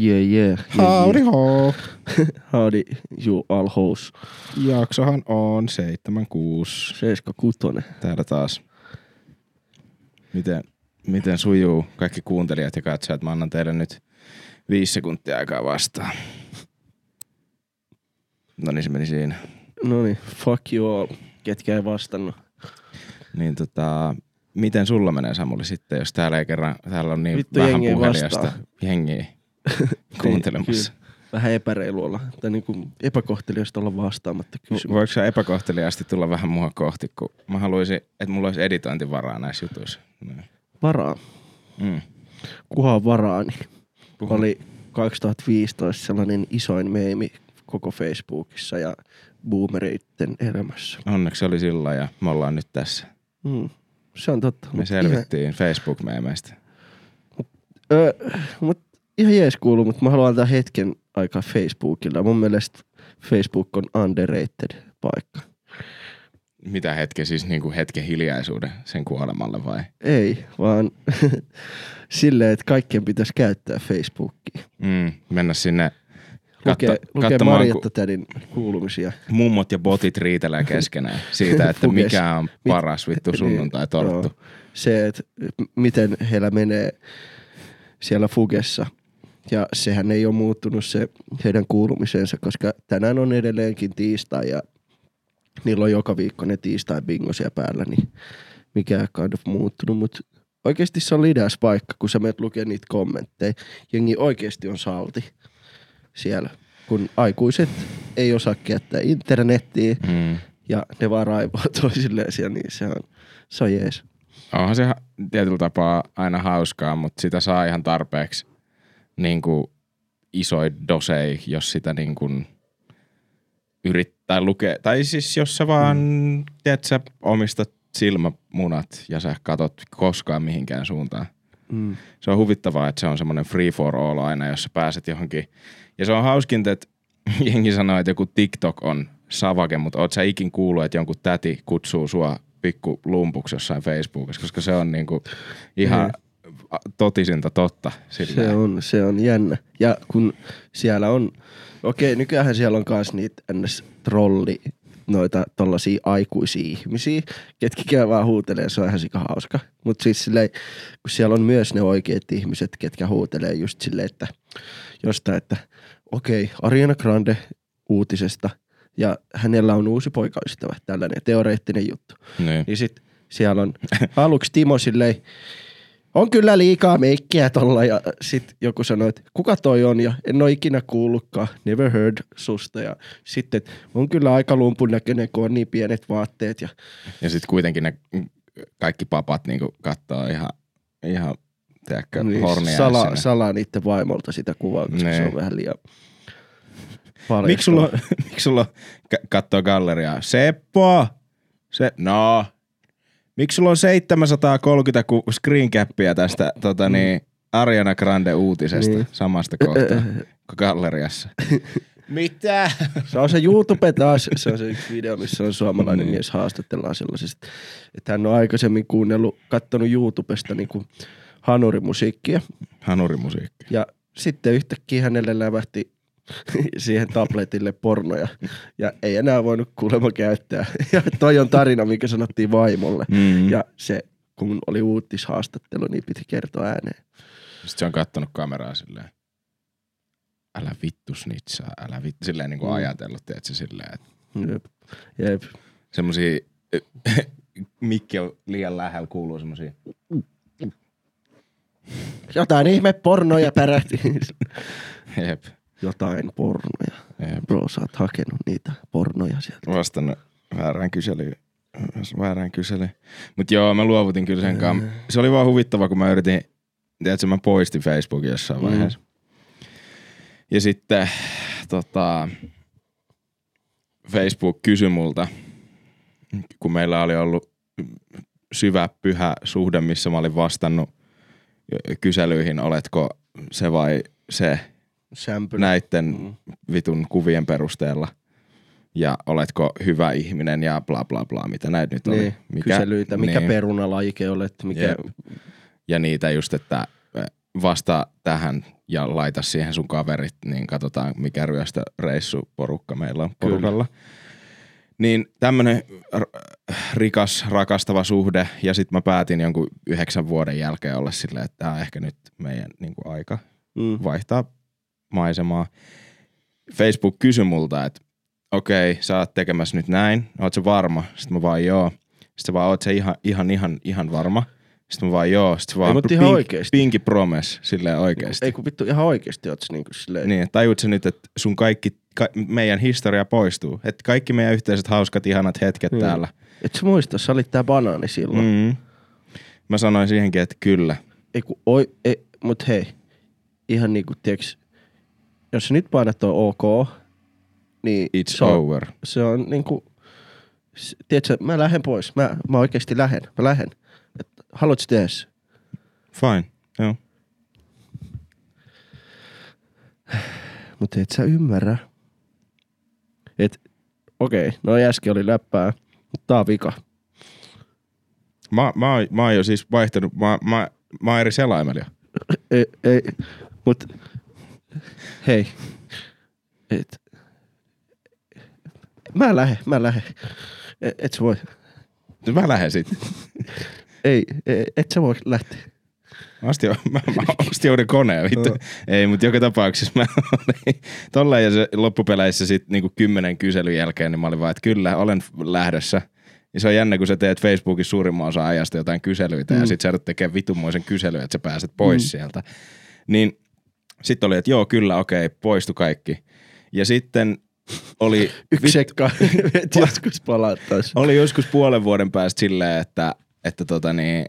Yeah, yeah. yeah, Howdy yeah. ho! Howdy, you all hoes. Jaksohan on 76. 76. Täällä taas. Miten, miten sujuu kaikki kuuntelijat ja katsojat? Mä annan teille nyt viisi sekuntia aikaa vastaan. No niin, se meni siinä. No niin, fuck you all. Ketkä ei vastannut. Niin tota, miten sulla menee Samuli sitten, jos täällä ei kerran, täällä on niin Vittu, vähän puhelijasta vastaa. jengiä kuuntelemassa. Kyllä. Vähän epäreilu olla, tai niinku epäkohteliasta olla vastaamatta kysymyksiin. Voiko sä epäkohteliaasti tulla vähän mua kohti, kun mä haluaisin, että mulla olisi editointivaraa näissä jutuissa. Niin. Varaa. Mm. Kuhan varaa, niin Puhu. oli 2015 sellainen isoin meemi koko Facebookissa ja boomereitten elämässä. Onneksi oli sillä ja me ollaan nyt tässä. Mm. Se on totta. Me selvittiin Facebook-meemeistä. Ihan, öö, mut ihan jees kuuluu, mutta mä haluan antaa hetken aikaa Facebookilla. Mun mielestä Facebook on underrated paikka. Mitä hetken, siis niinku hetken hiljaisuuden sen kuolemalle vai? Ei, vaan silleen, että kaikkien pitäisi käyttää Facebookia. Mm, mennä sinne Lukee, lukee Marjatta tädin kuulumisia. mummot ja botit riitelee keskenään siitä, että mikä on paras vittu sunnuntai torttu. Se, että miten heillä menee siellä Fugessa. Ja sehän ei ole muuttunut se heidän kuulumisensa, koska tänään on edelleenkin tiistai ja niillä on joka viikko ne tiistai bingosia päällä, niin mikä kind of muuttunut, mutta oikeasti se on lidas paikka, kun sä menet lukemaan niitä kommentteja. Jengi oikeasti on salti siellä, kun aikuiset ei osaa käyttää internettiä Mm. ja ne vaan raivoo toisilleen siellä, niin se on, se on jees. Onhan se tietyllä tapaa aina hauskaa, mutta sitä saa ihan tarpeeksi niin kuin isoja dosei, jos sitä niin kuin yrittää lukea. Tai siis jos sä vaan, mm. tiedät, sä omistat silmämunat ja sä katot koskaan mihinkään suuntaan. Mm. Se on huvittavaa, että se on semmoinen free for all aina, jos sä pääset johonkin. Ja se on hauskinta, että jengi sanoo, että joku TikTok on savake, mutta oot sä ikin kuullut, että jonkun täti kutsuu sua pikku lumpuksi jossain Facebookissa, koska se on niinku ihan totisinta totta. Se silleen. on, se on jännä. Ja kun siellä on, okei nykyään siellä on myös niitä ns. trolli, noita tollasia aikuisia ihmisiä, ketkä käy vaan huutelee, se on ihan sika hauska. Mutta siis silleen, kun siellä on myös ne oikeat ihmiset, ketkä huutelee just silleen, että jostain, että okei, Ariana Grande uutisesta ja hänellä on uusi poikaystävä, tällainen teoreettinen juttu. Niin. Niin sit siellä on aluksi Timo silleen, on kyllä liikaa meikkiä tolla ja sit joku sanoi, että kuka toi on ja en ole ikinä kuullutkaan, never heard susta ja sitten on kyllä aika lumpun näköinen, kun on niin pienet vaatteet ja Ja sitten kuitenkin ne kaikki papat niinku kattoo ihan, ihan tiedätkö, niin, hornia salaa, salaa niiden vaimolta sitä kuvaa, koska se Niin. on vähän liian. Miksi sulla, miksi sulla kattoo galleriaa? Seppo! Se, no. Miksi sulla on 730 ku- screencappia tästä tota niin, Ariana Grande uutisesta Niin. niin. samasta kohtaa galleriassa? Mitä? Se on se YouTube taas, se on se yksi video, missä on suomalainen Niin. mies haastatellaan sellaisesta, että hän on aikaisemmin kuunnellut, kattonut YouTubesta niinku hanurimusiikkia Hanurimusiikki. ja sitten yhtäkkiä hänelle lävähti siihen tabletille pornoja ja ei enää voinut kuulemma käyttää. Ja toi on tarina, mikä sanottiin vaimolle. Mm. Ja se, kun oli uutishaastattelu, niin piti kertoa ääneen. Sitten se on kattonut kameraa silleen. Älä vittu snitsaa, älä vittu. Silleen niin kuin Mm. ajatellut, tiedätkö, silleen, että Jep. Jep. semmosia, mikki on liian lähellä, kuuluu semmosia. Jotain ihme pornoja pärähti. Jep, Jotain pornoja. jep. Bro, sä oot hakenut niitä pornoja sieltä. Vastannut väärään kyselyyn. Väärään kyselyyn. Mut joo, mä luovutin kyllä sen kanssa. Se oli vaan huvittava, kun mä yritin, tiedätkö, mä poistin Facebookin jossain Mm. vaiheessa. Ja sitten tota, Facebook kysyi multa, kun meillä oli ollut syvä, pyhä suhde, missä mä olin vastannut kyselyihin, oletko se vai se Sämpylä. näitten Mm. vitun kuvien perusteella. Ja oletko hyvä ihminen ja bla bla bla, mitä näitä nyt oli. Niin, kyselyitä, mikä niin. perunalajike olet, mikä... Jep. Ja niitä just, että vasta tähän ja laita siihen sun kaverit, niin katsotaan mikä ryöstöreissuporukka meillä on porukalla. Niin tämmönen rikas, rakastava suhde ja sitten mä päätin jonkun yhdeksän vuoden jälkeen olla silleen, että tää on ehkä nyt meidän niin kuin aika Mm. vaihtaa maisemaa. Facebook kysyi multa, että okei, sä oot tekemässä nyt näin, oot sä varma? Sitten mä vaan joo. Sitten se vaan, oot sä ihan, ihan, ihan, ihan varma? Sitten mä vaan joo. Sitten se vaan, ihan oikeesti. pinky promise, silleen oikeesti. Ei kun vittu ihan oikeesti oot niinku silleen. Niin, että tajuut sä nyt, että sun kaikki, ka, meidän historia poistuu. Että kaikki meidän yhteiset hauskat, ihanat hetket Niin. täällä. Et sä muista, sä olit tää banaani silloin. Mm. Mm. Mä sanoin siihenkin, että kyllä. Ei kun, oi, ei, mut hei, ihan niinku tiiäks, jos nyt painat on ok, niin It's se on, over. se on niinku, tiedätkö, mä lähden pois. Mä, mä oikeesti lähden. Mä lähden. Et, haluatko tehdä se? Fine. Joo. Mutta et sä ymmärrä. Et, okei, okay, no äsken oli läppää, mutta tää on vika. Mä, mä, mä oon jo siis vaihtanut, mä, mä, mä oon eri selaimella jo. Ei, ei, mut hei. Et, mä lähden, mä lähden. Et, et sä voi. Mä lähden sitten. Ei, ei, et sä voi lähteä. Mä ostin, mä, mä ostin uuden koneen, vittu. Ei, mutta joka tapauksessa mä olin tolleen ja se loppupeleissä sit niinku kymmenen kyselyn jälkeen, niin mä olin vaan, että kyllä, olen lähdössä. Ja se on jännä, kun sä teet Facebookissa suurimman osa ajasta jotain kyselyitä mm. ja sit sä joudut tekemään vitunmoisen kyselyn, että sä pääset pois mm. sieltä. Niin sitten oli, että joo, kyllä, okei, poistu kaikki. Ja sitten oli... Yksi sekka, et joskus palattaisi. Oli joskus puolen vuoden päästä silleen, että, että tota niin,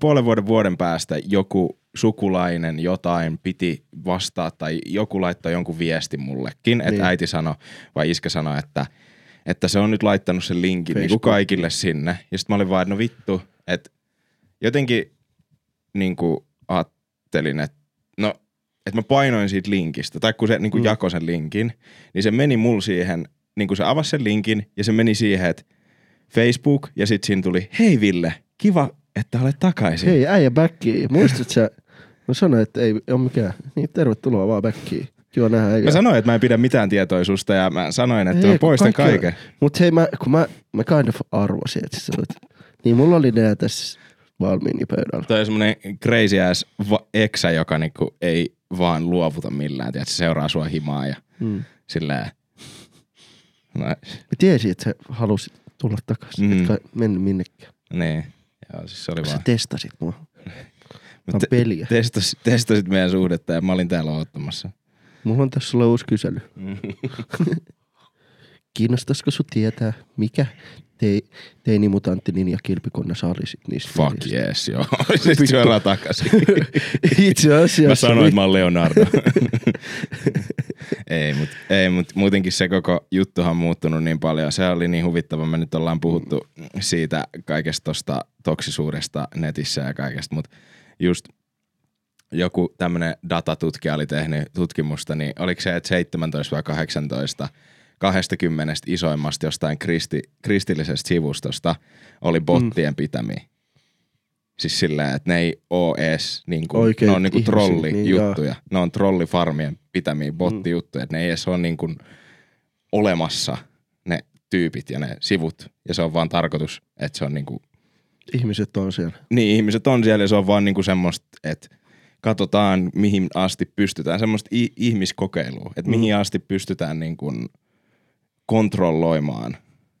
puolen vuoden vuoden päästä joku sukulainen jotain piti vastaa tai joku laittoi jonkun viestin mullekin, että Niin. äiti sanoi vai iskä sanoi, että, että se on nyt laittanut sen linkin niin kuin kaikille sinne. Ja sitten mä olin vaan, että no vittu, että jotenkin niin kuin ajattelin, että no, että mä painoin siitä linkistä, tai kun se niin kuin Mm. jakoi sen linkin, niin se meni mulla siihen, niin kuin se avasi sen linkin, ja se meni siihen, että Facebook, ja sitten siinä tuli, hei Ville, kiva, että olet takaisin. Hei, äijä backiin. Muistat sä? Mä sanoin, että ei ole mikään. Niin, tervetuloa vaan backiin. Kiva nähdä äijä. Mä sanoin, että mä en pidä mitään tietoisuusta, ja mä sanoin, että Ei, mä poistan kaikki- kaiken. Mut hei, mä, kun mä, mä kind of arvasin, että sä olet. Niin mulla oli nää tässä valmiini pöydällä. Toi on semmonen crazy ass eksä, joka niinku ei vaan luovuta millään, tiedät, se seuraa sua himaa ja Mm. silleen. No, Mä tiesin, että sä halusit tulla takaisin, Mm. etkä mennyt minnekään. niin. Joo, siis se oli Sä vaan. testasit mua. On Te- peliä. Testas, testasit meidän suhdetta ja mä olin täällä odottamassa. Mulla on tässä sulle uusi kysely. Mm. Kiinnostaisiko sun tietää, mikä te, teinimutantti Ninja Kilpikonna sä olisit niistä? Fuck yes, joo. Sitten suoraan takaisin. Itse asiassa. Mä sanoin, että mä oon Leonardo. ei, mutta ei, mut muutenkin se koko juttuhan on muuttunut niin paljon. Se oli niin huvittava. Me nyt ollaan puhuttu siitä kaikesta tosta toksisuudesta netissä ja kaikesta, mutta just joku tämmönen datatutkija oli tehnyt tutkimusta, niin oliko se, että 17 vai 18 20 isoimmasta jostain kristi, kristillisestä sivustosta oli bottien mm. pitämiä. Siis silleen, että ne ei oo ees, niinku, Oikein ne on niinku trollijuttuja. niin ne on trollifarmien pitämiä bottijuttuja, että ne ei ees ole niinku olemassa ne tyypit ja ne sivut. Ja se on vaan tarkoitus, että se on niinku, Ihmiset on siellä. niin ihmiset on siellä ja se on vaan niinku semmoista, että katsotaan mihin asti pystytään, semmoista ihmiskokeilua, että Mm. mihin asti pystytään niinku kontrolloimaan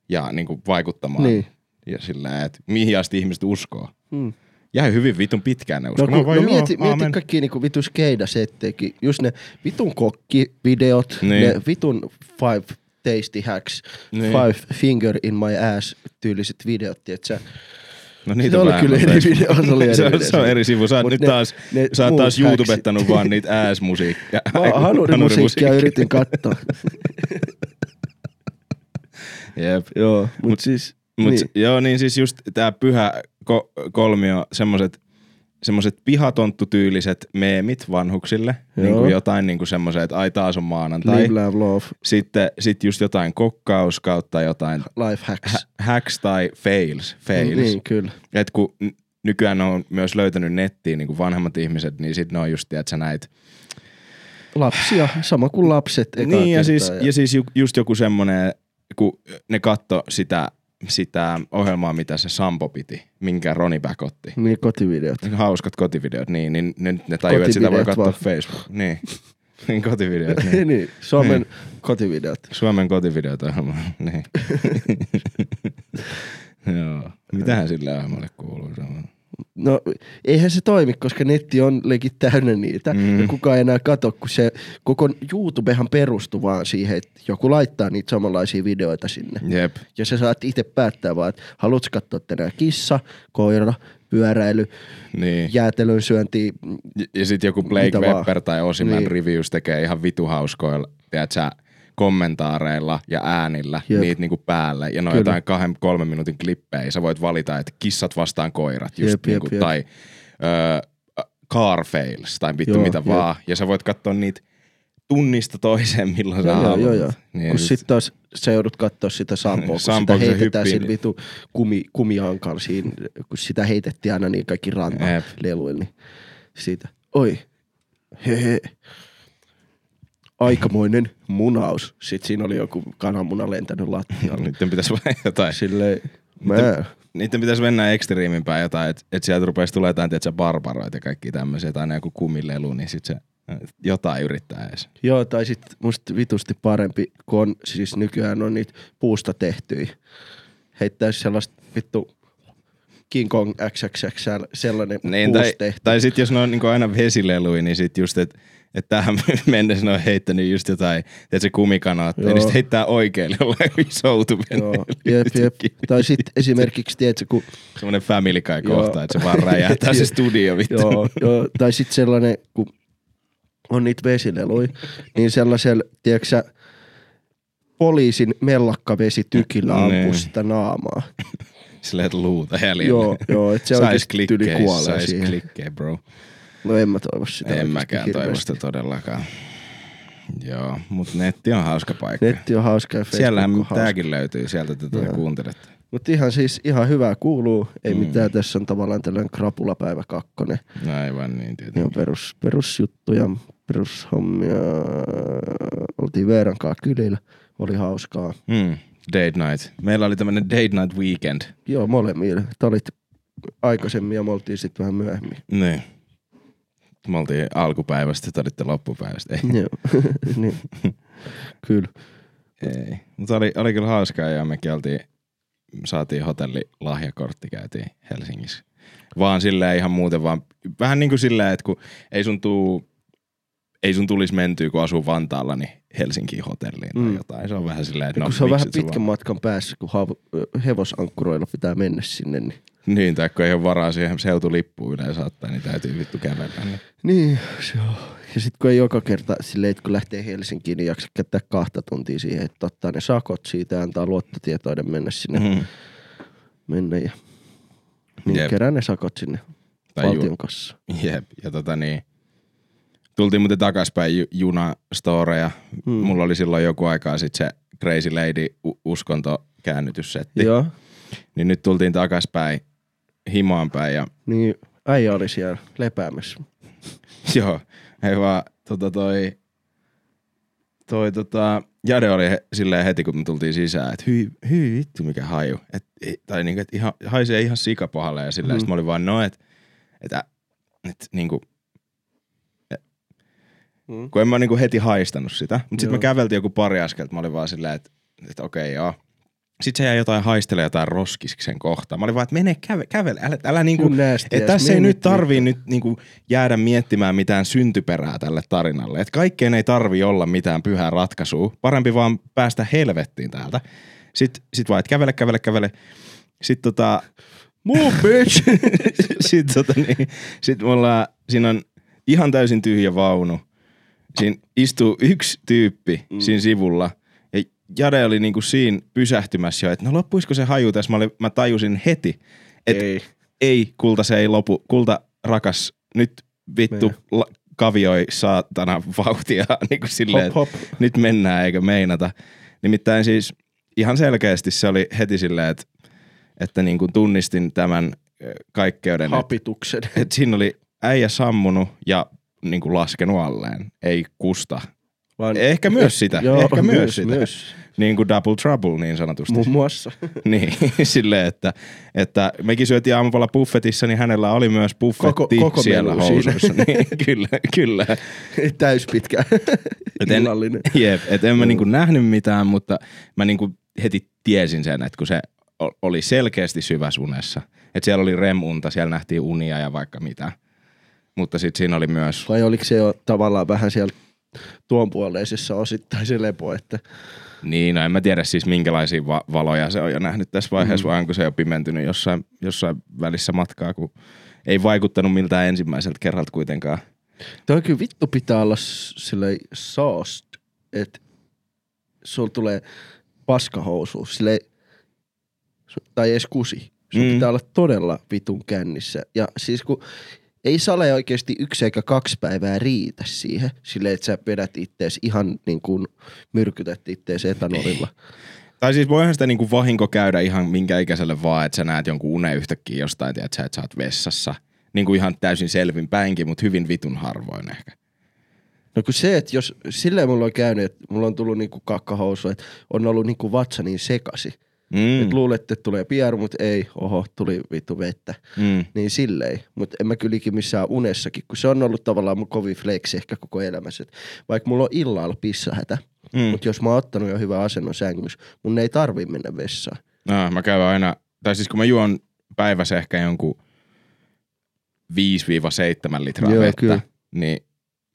ja niinku vaikuttamaan. Niin. Ja sillä, että mihin asti ihmiset uskoo. Hmm. Jäi hyvin vitun pitkään ne uskoo. No, kun, vaan, no joo, mieti, mieti kaikki niinku vitun skeidasetteikin. Just ne vitun kokkivideot, Niin. ne vitun five tasty hacks, Niin. five finger in my ass tyyliset videot, tietsä. No Se oli vähän, kyllä eri video, se oli eri se, on, se on eri sivu. Sä oot nyt ne- taas, ne sä oot taas. YouTubettanut vaan niitä ass-musiikkia. Mä hanurimusiikkia yritin katsoa. Jep. Joo, mut, Mut- siis, Mut niin. joo, niin siis just tää pyhä ko- kolmio, semmoset, semmoset pihatonttu-tyyliset meemit vanhuksille. Joo. Niin kuin jotain niin kuin semmoset, että ai taas on maanantai. Live, love, love, Sitten sit just jotain kokkaus kautta jotain life hacks. hä- hacks tai fails. fails. Niin, kyllä. Et kun nykyään on myös löytänyt nettiin niin kuin vanhemmat ihmiset, niin sitten ne on just, että sä näit. Lapsia, sama kuin lapset eka Niin, ja siis, ja siis ju- just joku semmonen, kun ne katto sitä, sitä ohjelmaa, mitä se Sampo piti, minkä Roni Back otti. Niin kotivideot. Hauskat kotivideot, niin, niin ne, ne tajuu, että sitä voi katsoa vaan. Facebook. Niin, niin kotivideot. Niin. Niin. niin, Suomen kotivideot. Suomen kotivideot ohjelma. Niin. Joo. Mitähän sille ohjelmalle kuuluu? On- No eihän se toimi, koska netti on legit täynnä niitä. Mm. Ja kukaan ei enää katso, kun se koko YouTubehan perustuu vaan siihen, että joku laittaa niitä samanlaisia videoita sinne. Jep. Ja sä saat itse päättää vaan, että haluatko katsoa tänään kissa, koira, pyöräily, Niin. jäätelön syönti. Ja, ja sitten joku Blake. Webber tai Osiman Niin. reviews tekee ihan vituhauskoilla, tiedätkö, kommentaareilla ja äänillä Jep. niitä niinku päälle. Ja ne on Kyllä. jotain kahden, kolmen minuutin klippejä. Sä voit valita, että kissat vastaan koirat. Just Jep, niinku, jep. Tai ö, car fails tai vittu Joo, mitä jep. vaan. Ja sä voit katsoa niitä tunnista toiseen, milloin sä Joo, haluat. joo, joo. Niin, kun sit- sitten taas sä joudut katsoa sitä Sampoa, kun Sampo, sitä heitetään sillä vitu kumi, kumihankalla siinä, kun sitä heitettiin aina niin kaikki Jep. rantaleluilla, niin siitä, oi, hehe, aikamoinen munaus. Sitten siinä oli joku kananmuna lentänyt lattialle. Niiden pitäisi vaan jotain. Silleen, mä, Niiden, niiden pitäisi mennä ekstriimimpään jotain, että et sieltä rupeaisi tulee jotain, tiedätkö, barbaroita ja kaikki tämmöisiä, tai aina joku kumilelu, niin sit se jotain yrittää edes. joo, tai sitten musta vitusti parempi, kun on, siis nykyään on niitä puusta tehtyjä. Heittäisi sellaista vittu King Kong XXXL, sellainen Niin, tai, puusta tehty. tai sitten jos ne on niin aina vesilelui, niin sitten just, että et tähän mennessä ne on heittänyt just jotain, tiedätkö, kumikanaat, Joo. niin sitten heittää oikealle jollain jep, jep. Tai sitten esimerkiksi, tiedätkö, kun, Semmoinen family guy kohta, että se vaan räjähtää se studio vittu. joo, joo, tai sitten sellainen, kun on niitä vesileluja, niin sellaisella, tiedätkö poliisin mellakkavesi tykillä ampuu Niin. sitä naamaa. Silleen, että luuta jäljellä. Joo, joo, että se sais oikeasti kuolee siihen. klikkejä, bro. No en mä toivo sitä. En mäkään toivo sitä todellakaan. Joo, mutta netti on hauska paikka. Netti on hauska ja Facebook Siellähän on hauska. tääkin löytyy, sieltä tätä Joo. kuuntelette. Mutta ihan siis ihan hyvää kuuluu. Ei Mm. mm. mitään, tässä on tavallaan tällainen krapulapäivä kakkonen. No aivan niin Ne on tietenkin. perus, perusjuttuja, perushommia. Oltiin Veeran kanssa kylillä. Oli hauskaa. Hmm. Date night. Meillä oli tämmönen date night weekend. Joo, molemmille. Te olit aikaisemmin ja me oltiin sitten vähän myöhemmin. Niin. Me oltiin alkupäivästä, te olitte loppupäivästä. Ei. Joo, niin. Kyllä. Ei. Mutta oli, oli kyllä hauskaa ja mekin oltiin, saatiin hotelli lahjakortti, käytiin Helsingissä. Vaan silleen ihan muuten vaan, vähän niin kuin silleen, että kun ei sun tuu, ei sun tulisi mentyä, kun asuu Vantaalla, niin Helsinkiin hotelliin tai Mm. jotain. Se on vähän silleen, että No, se on vähän pitkän matkan päässä, kun hevosankkuroilla pitää mennä sinne. Niin, Niin, tai kun ei ole varaa siihen seutulippuun yleensä ottaa, niin täytyy vittu kävellä. Niin. niin se on. Ja sitten kun ei joka kerta silleen, että kun lähtee Helsinkiin, niin jaksa käyttää kahta tuntia siihen, että ottaa ne sakot siitä ja antaa luottotietoiden mennä sinne. Mm. Mennä ja niin Jep. kerää ne sakot sinne Tai ju- valtion kanssa. Jep, ja tota niin, tultiin muuten takaspäin ju- junastoreja. Mm. Mulla oli silloin joku aikaa sitten se Crazy Lady uskontokäännytyssetti. Joo, Niin nyt tultiin takaspäin himaan päin ja niin äijä oli siellä lepäämässä. joo, ei vaan tota toi, toi tota, Jade oli he, silleen heti kun me tultiin sisään, että hyi, hyi vittu mikä haju. Et, tai niinku, että ihan, haisee ihan sikapahalle ja silleen, Mm. mm. sit mä olin vaan no, että että et, niinku, Mm. kun en mä niinku heti haistanut sitä. Mutta sitten mä käveltiin joku pari askelta, mä olin vaan silleen, että, että okei okay, joo. Sitten se jäi jotain haistele jotain roskisksen kohtaa. Mä olin vaan, että mene käve, kävele, älä, älä niinku, Kyllä nasty et ass tässä ei nyt tarvii nyt niinku jäädä miettimään mitään syntyperää tälle tarinalle. Että kaikkeen ei tarvi olla mitään pyhää ratkaisua. Parempi vaan päästä helvettiin täältä. Sitten sit vaan, että kävele, kävele, kävele. Sitten tota, Move bitch! sitten tota niin, sit me ollaan, siinä on ihan täysin tyhjä vaunu. Siinä istuu yksi tyyppi mm. siinä sivulla. Ja Jade oli niinku siinä pysähtymässä jo, että no loppuisiko se haju tässä. Mä, olin, mä tajusin heti, että ei. ei. kulta se ei lopu. Kulta rakas, nyt vittu Mene. la, kavioi saatana vauhtia niin kuin silleen, Hop, että hop. nyt mennään eikä meinata. Nimittäin siis ihan selkeästi se oli heti silleen, että, että niin kuin tunnistin tämän kaikkeuden. Hapituksen. et siinä oli äijä sammunut ja niin kuin laskenut alleen, ei kusta. Vaan, Ehkä myös sitä, Joo, ehkä myös sitä. Myös, Niin kuin double trouble niin sanotusti. muun muassa. Niin, silleen, että, että mekin syötiin aamupäivällä buffetissa, niin hänellä oli myös buffetti Koko- koko siellä housuissa. niin, kyllä, kyllä. Täyspitkä Et en, jep, et en mä niinku nähnyt mitään, mutta mä niinku heti tiesin sen, että kun se oli selkeästi syväsunessa, että siellä oli remunta, siellä nähtiin unia ja vaikka mitä. Mutta sitten siinä oli myös, Vai oliko se jo tavallaan vähän siellä tuon puoleisessa osittain se lepo, että niin no en mä tiedä siis minkälaisia va- valoja se on jo nähnyt tässä vaiheessa, mm. vai onko se jo pimentynyt jossain, jossain välissä matkaa, kun ei vaikuttanut miltään ensimmäiseltä kerralta kuitenkaan. toi kyllä vittu pitää olla silleen sauced, että sulla tulee paskahousu, silleen, tai edes kusi. Sun mm. pitää olla todella vitun kännissä. Ja siis kun ei sale oikeasti yksi eikä kaksi päivää riitä siihen, silleen, että sä vedät ittees ihan niin kuin myrkytät ittees etanolilla. Tai siis voihan sitä niinku vahinko käydä ihan minkä ikäiselle vaan, että sä näet jonkun unen yhtäkkiä jostain, tiedät sä, että sä oot vessassa. Niin kuin ihan täysin selvin päinkin, mutta hyvin vitun harvoin ehkä. No kun se, että jos silleen mulla on käynyt, että mulla on tullut niinku kakkahousu, että on ollut niinku vatsa niin sekasi. Mm. Mm, Että luulet, että tulee pieru, mutta ei, oho, tuli vittu vettä. mm, Niin silleen, mutta en mä kyllä missään unessakin, kun se on ollut tavallaan mun kovin flexi ehkä koko elämässä. Et vaikka mulla on illalla pissahätä, mm. mutta jos mä oon ottanut jo hyvän asennon sängyssä, mun ei tarvii mennä vessaan. No, mä käyn aina, tai siis kun mä juon päivässä ehkä jonkun 5-7 litraa Joo, vettä, kyllä. niin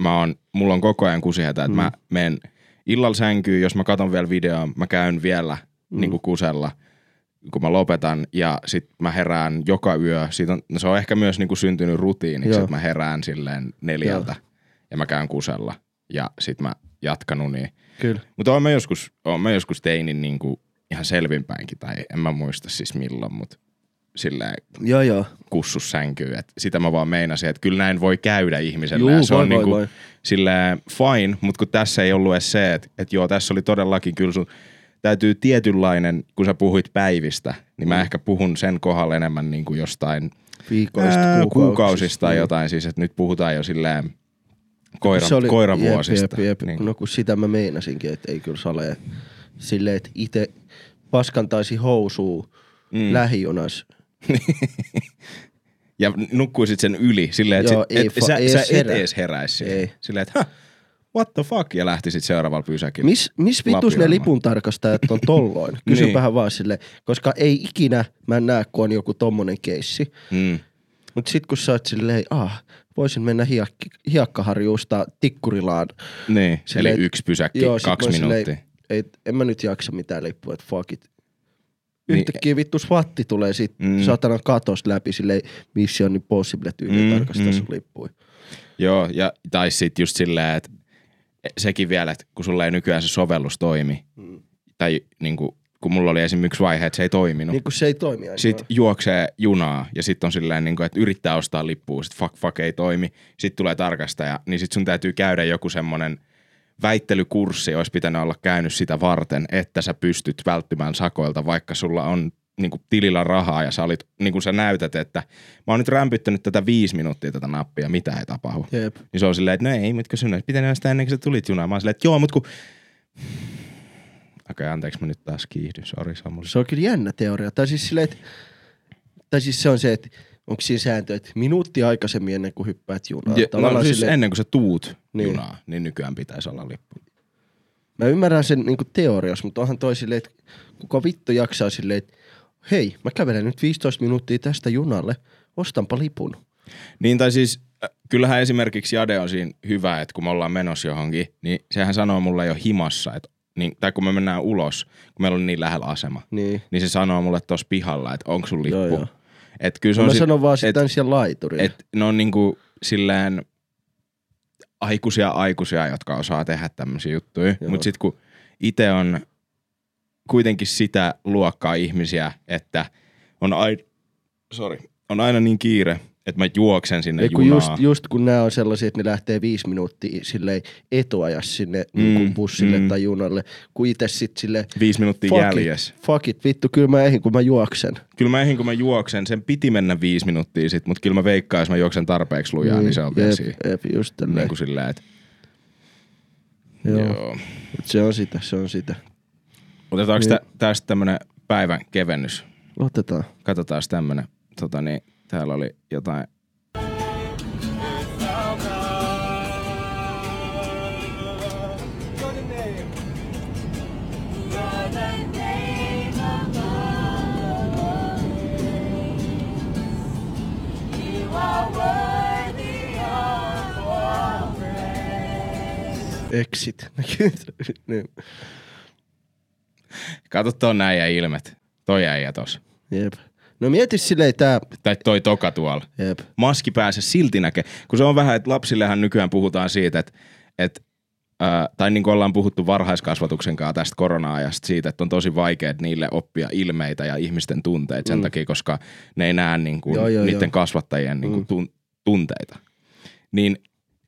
mä oon, mulla on koko ajan kusihätä, että Mm. mä menen illalla sänkyyn, jos mä katon vielä videoa, mä käyn vielä mm. niin kuin kusella, kun mä lopetan ja sit mä herään joka yö. Siitä on, no se on ehkä myös niin kuin syntynyt rutiiniksi, Joo. että mä herään silleen neljältä ja mä käyn kusella ja sit mä jatkan uniin. Kyllä. Mutta oon mä joskus, oon mä joskus teinin niin kuin ihan selvinpäinkin, tai en mä muista siis milloin, mutta silleen Joo, joo. kussus sänkyy. Et sitä mä vaan meinasin, että kyllä näin voi käydä ihmiselle. Juu, se voi, on voi, niinku voi. silleen fine, mutta kun tässä ei ollut edes se, että, että joo, tässä oli todellakin kyllä sun täytyy tietynlainen, kun sä puhuit päivistä, niin mä Mm. ehkä puhun sen kohdalla enemmän niin kuin jostain Viikoista, ää, kuukausista. kuukausista tai Niin. jotain. Siis, että nyt puhutaan jo silleen koira, Se oli- koiravuosista. Jep, jep, Niin. jep. No kun sitä mä meinasinkin, että ei kyllä sale silleen, että itse paskantaisi housuu Mm. lähijunas. Ja nukkuisit sen yli silleen, että Joo, sit, ei et, fa- sä, ei sä et edes heräisi. Ei. Silleen, että "Häh, what the fuck, ja lähtisit seuraavalla pysäkillä. Miss, miss vitus ne lipun tarkastajat on tolloin? Kysypähän Niin. vaan sille, koska ei ikinä mä en näe, kun on joku tommonen keissi. Mm. Mut sit kun sä oot silleen, ah, voisin mennä hiakki, hiekkaharjuusta Tikkurilaan. Niin, Silleen, eli yksi pysäkki, Joo, sit kaksi oon silleen, minuuttia. Ei, en mä nyt jaksa mitään lippua, että fuck it. Niin. Yhtäkkiä vittu swatti tulee sit Mm. satanan katosta läpi silleen Mission Impossible tyyliin Mm, tarkastaa mm. sun lippuja. Joo, ja, tai sitten just silleen, että sekin vielä, että kun sulla ei nykyään se sovellus toimi, Mm. tai niin kuin, kun mulla oli esimerkiksi yksi vaihe, että se ei toiminut, Niin kun se ei toimi aina. sitten juoksee junaa ja sitten on silleen, niin kuin, että yrittää ostaa lippua, sitten fuck fuck ei toimi, sitten tulee tarkastaja, niin sitten sun täytyy käydä joku semmoinen väittelykurssi, olisi pitänyt olla käynyt sitä varten, että sä pystyt välttymään sakoilta, vaikka sulla on niin kuin tilillä rahaa ja sä, olit, niin kuin sä näytät, että mä oon nyt rämpyttänyt tätä viisi minuuttia tätä nappia, mitä ei tapahdu. Jep. Niin se on silleen, että no ei, mutta kun sun olisi pitänyt sitä ennen kuin sä tulit junaan. Mä oon silleen, että joo, mutta kun... Okei, okay, anteeksi, mä nyt taas kiihdyn. Sori Samuli. Se on kyllä jännä teoria. Tai siis silleen, että, tai siis se on se, että onko siinä sääntö, että minuutti aikaisemmin ennen kuin hyppäät junaan. Ja, no siis silleen- ennen kuin sä tuut niin. Niin. junaan, niin nykyään pitäisi olla lippu. Mä ymmärrän sen niinku teoriassa, mutta onhan toi silleen, että kuka vittu jaksaa silleen, että hei, mä kävelen nyt 15 minuuttia tästä junalle, ostanpa lipun. Niin tai siis, äh, kyllähän esimerkiksi Jade on siinä hyvä, että kun me ollaan menossa johonkin, niin sehän sanoo mulle jo himassa, että niin, tai kun me mennään ulos, kun meillä on niin lähellä asema, Niin. niin se sanoo mulle tuossa pihalla, että onko sun lippu. Joo, joo. Et kyllä se No on mä sit- sanon vaan sitä siellä laiturilla. Et ne on niinku silleen aikuisia aikuisia, jotka osaa tehdä tämmöisiä juttuja. Mutta sitten kun itse on kuitenkin sitä luokkaa ihmisiä, että on, ai- sorry, on aina niin kiire, että mä juoksen sinne Ei, kun junaan. just, just kun nämä on sellaisia, että ne lähtee viisi minuuttia silleen etuajas sinne mm, niin bussille mm. tai junalle, kun itse sit sille Viisi minuuttia fuck jäljessä. It, fuck it, vittu, kyllä mä ehdin, kun mä juoksen. Kyllä mä ehdin, kun mä juoksen, sen piti mennä viisi minuuttia sit, mutta kyllä mä veikkaan, jos mä juoksen tarpeeksi lujaa, niin, se on vesi. Jep, jep, just tälleen. Niin kuin silleen, että Joo. joo. Mut Se on sitä, se on sitä. Otetaanko Niin. tä, tästä tämmönen päivän kevennys? Otetaan. Katsotaan tämmönen. Tota niin, täällä oli jotain. Exit. niin. Kato ton äijä ilmet. Toi äijä tos. Jep. No mieti silleen tää, Tai toi toka tuolla. jep. maski päässä silti näkee. Kun se on vähän, että lapsillehan nykyään puhutaan siitä, että, että ää, tai niin kuin ollaan puhuttu varhaiskasvatuksen kanssa tästä korona-ajasta siitä, että on tosi vaikea niille oppia ilmeitä ja ihmisten tunteita sen Mm. takia, koska ne ei näe niin kuin Joo, joo, niiden joo. kasvattajien niin kuin Mm. tun, tunteita. Niin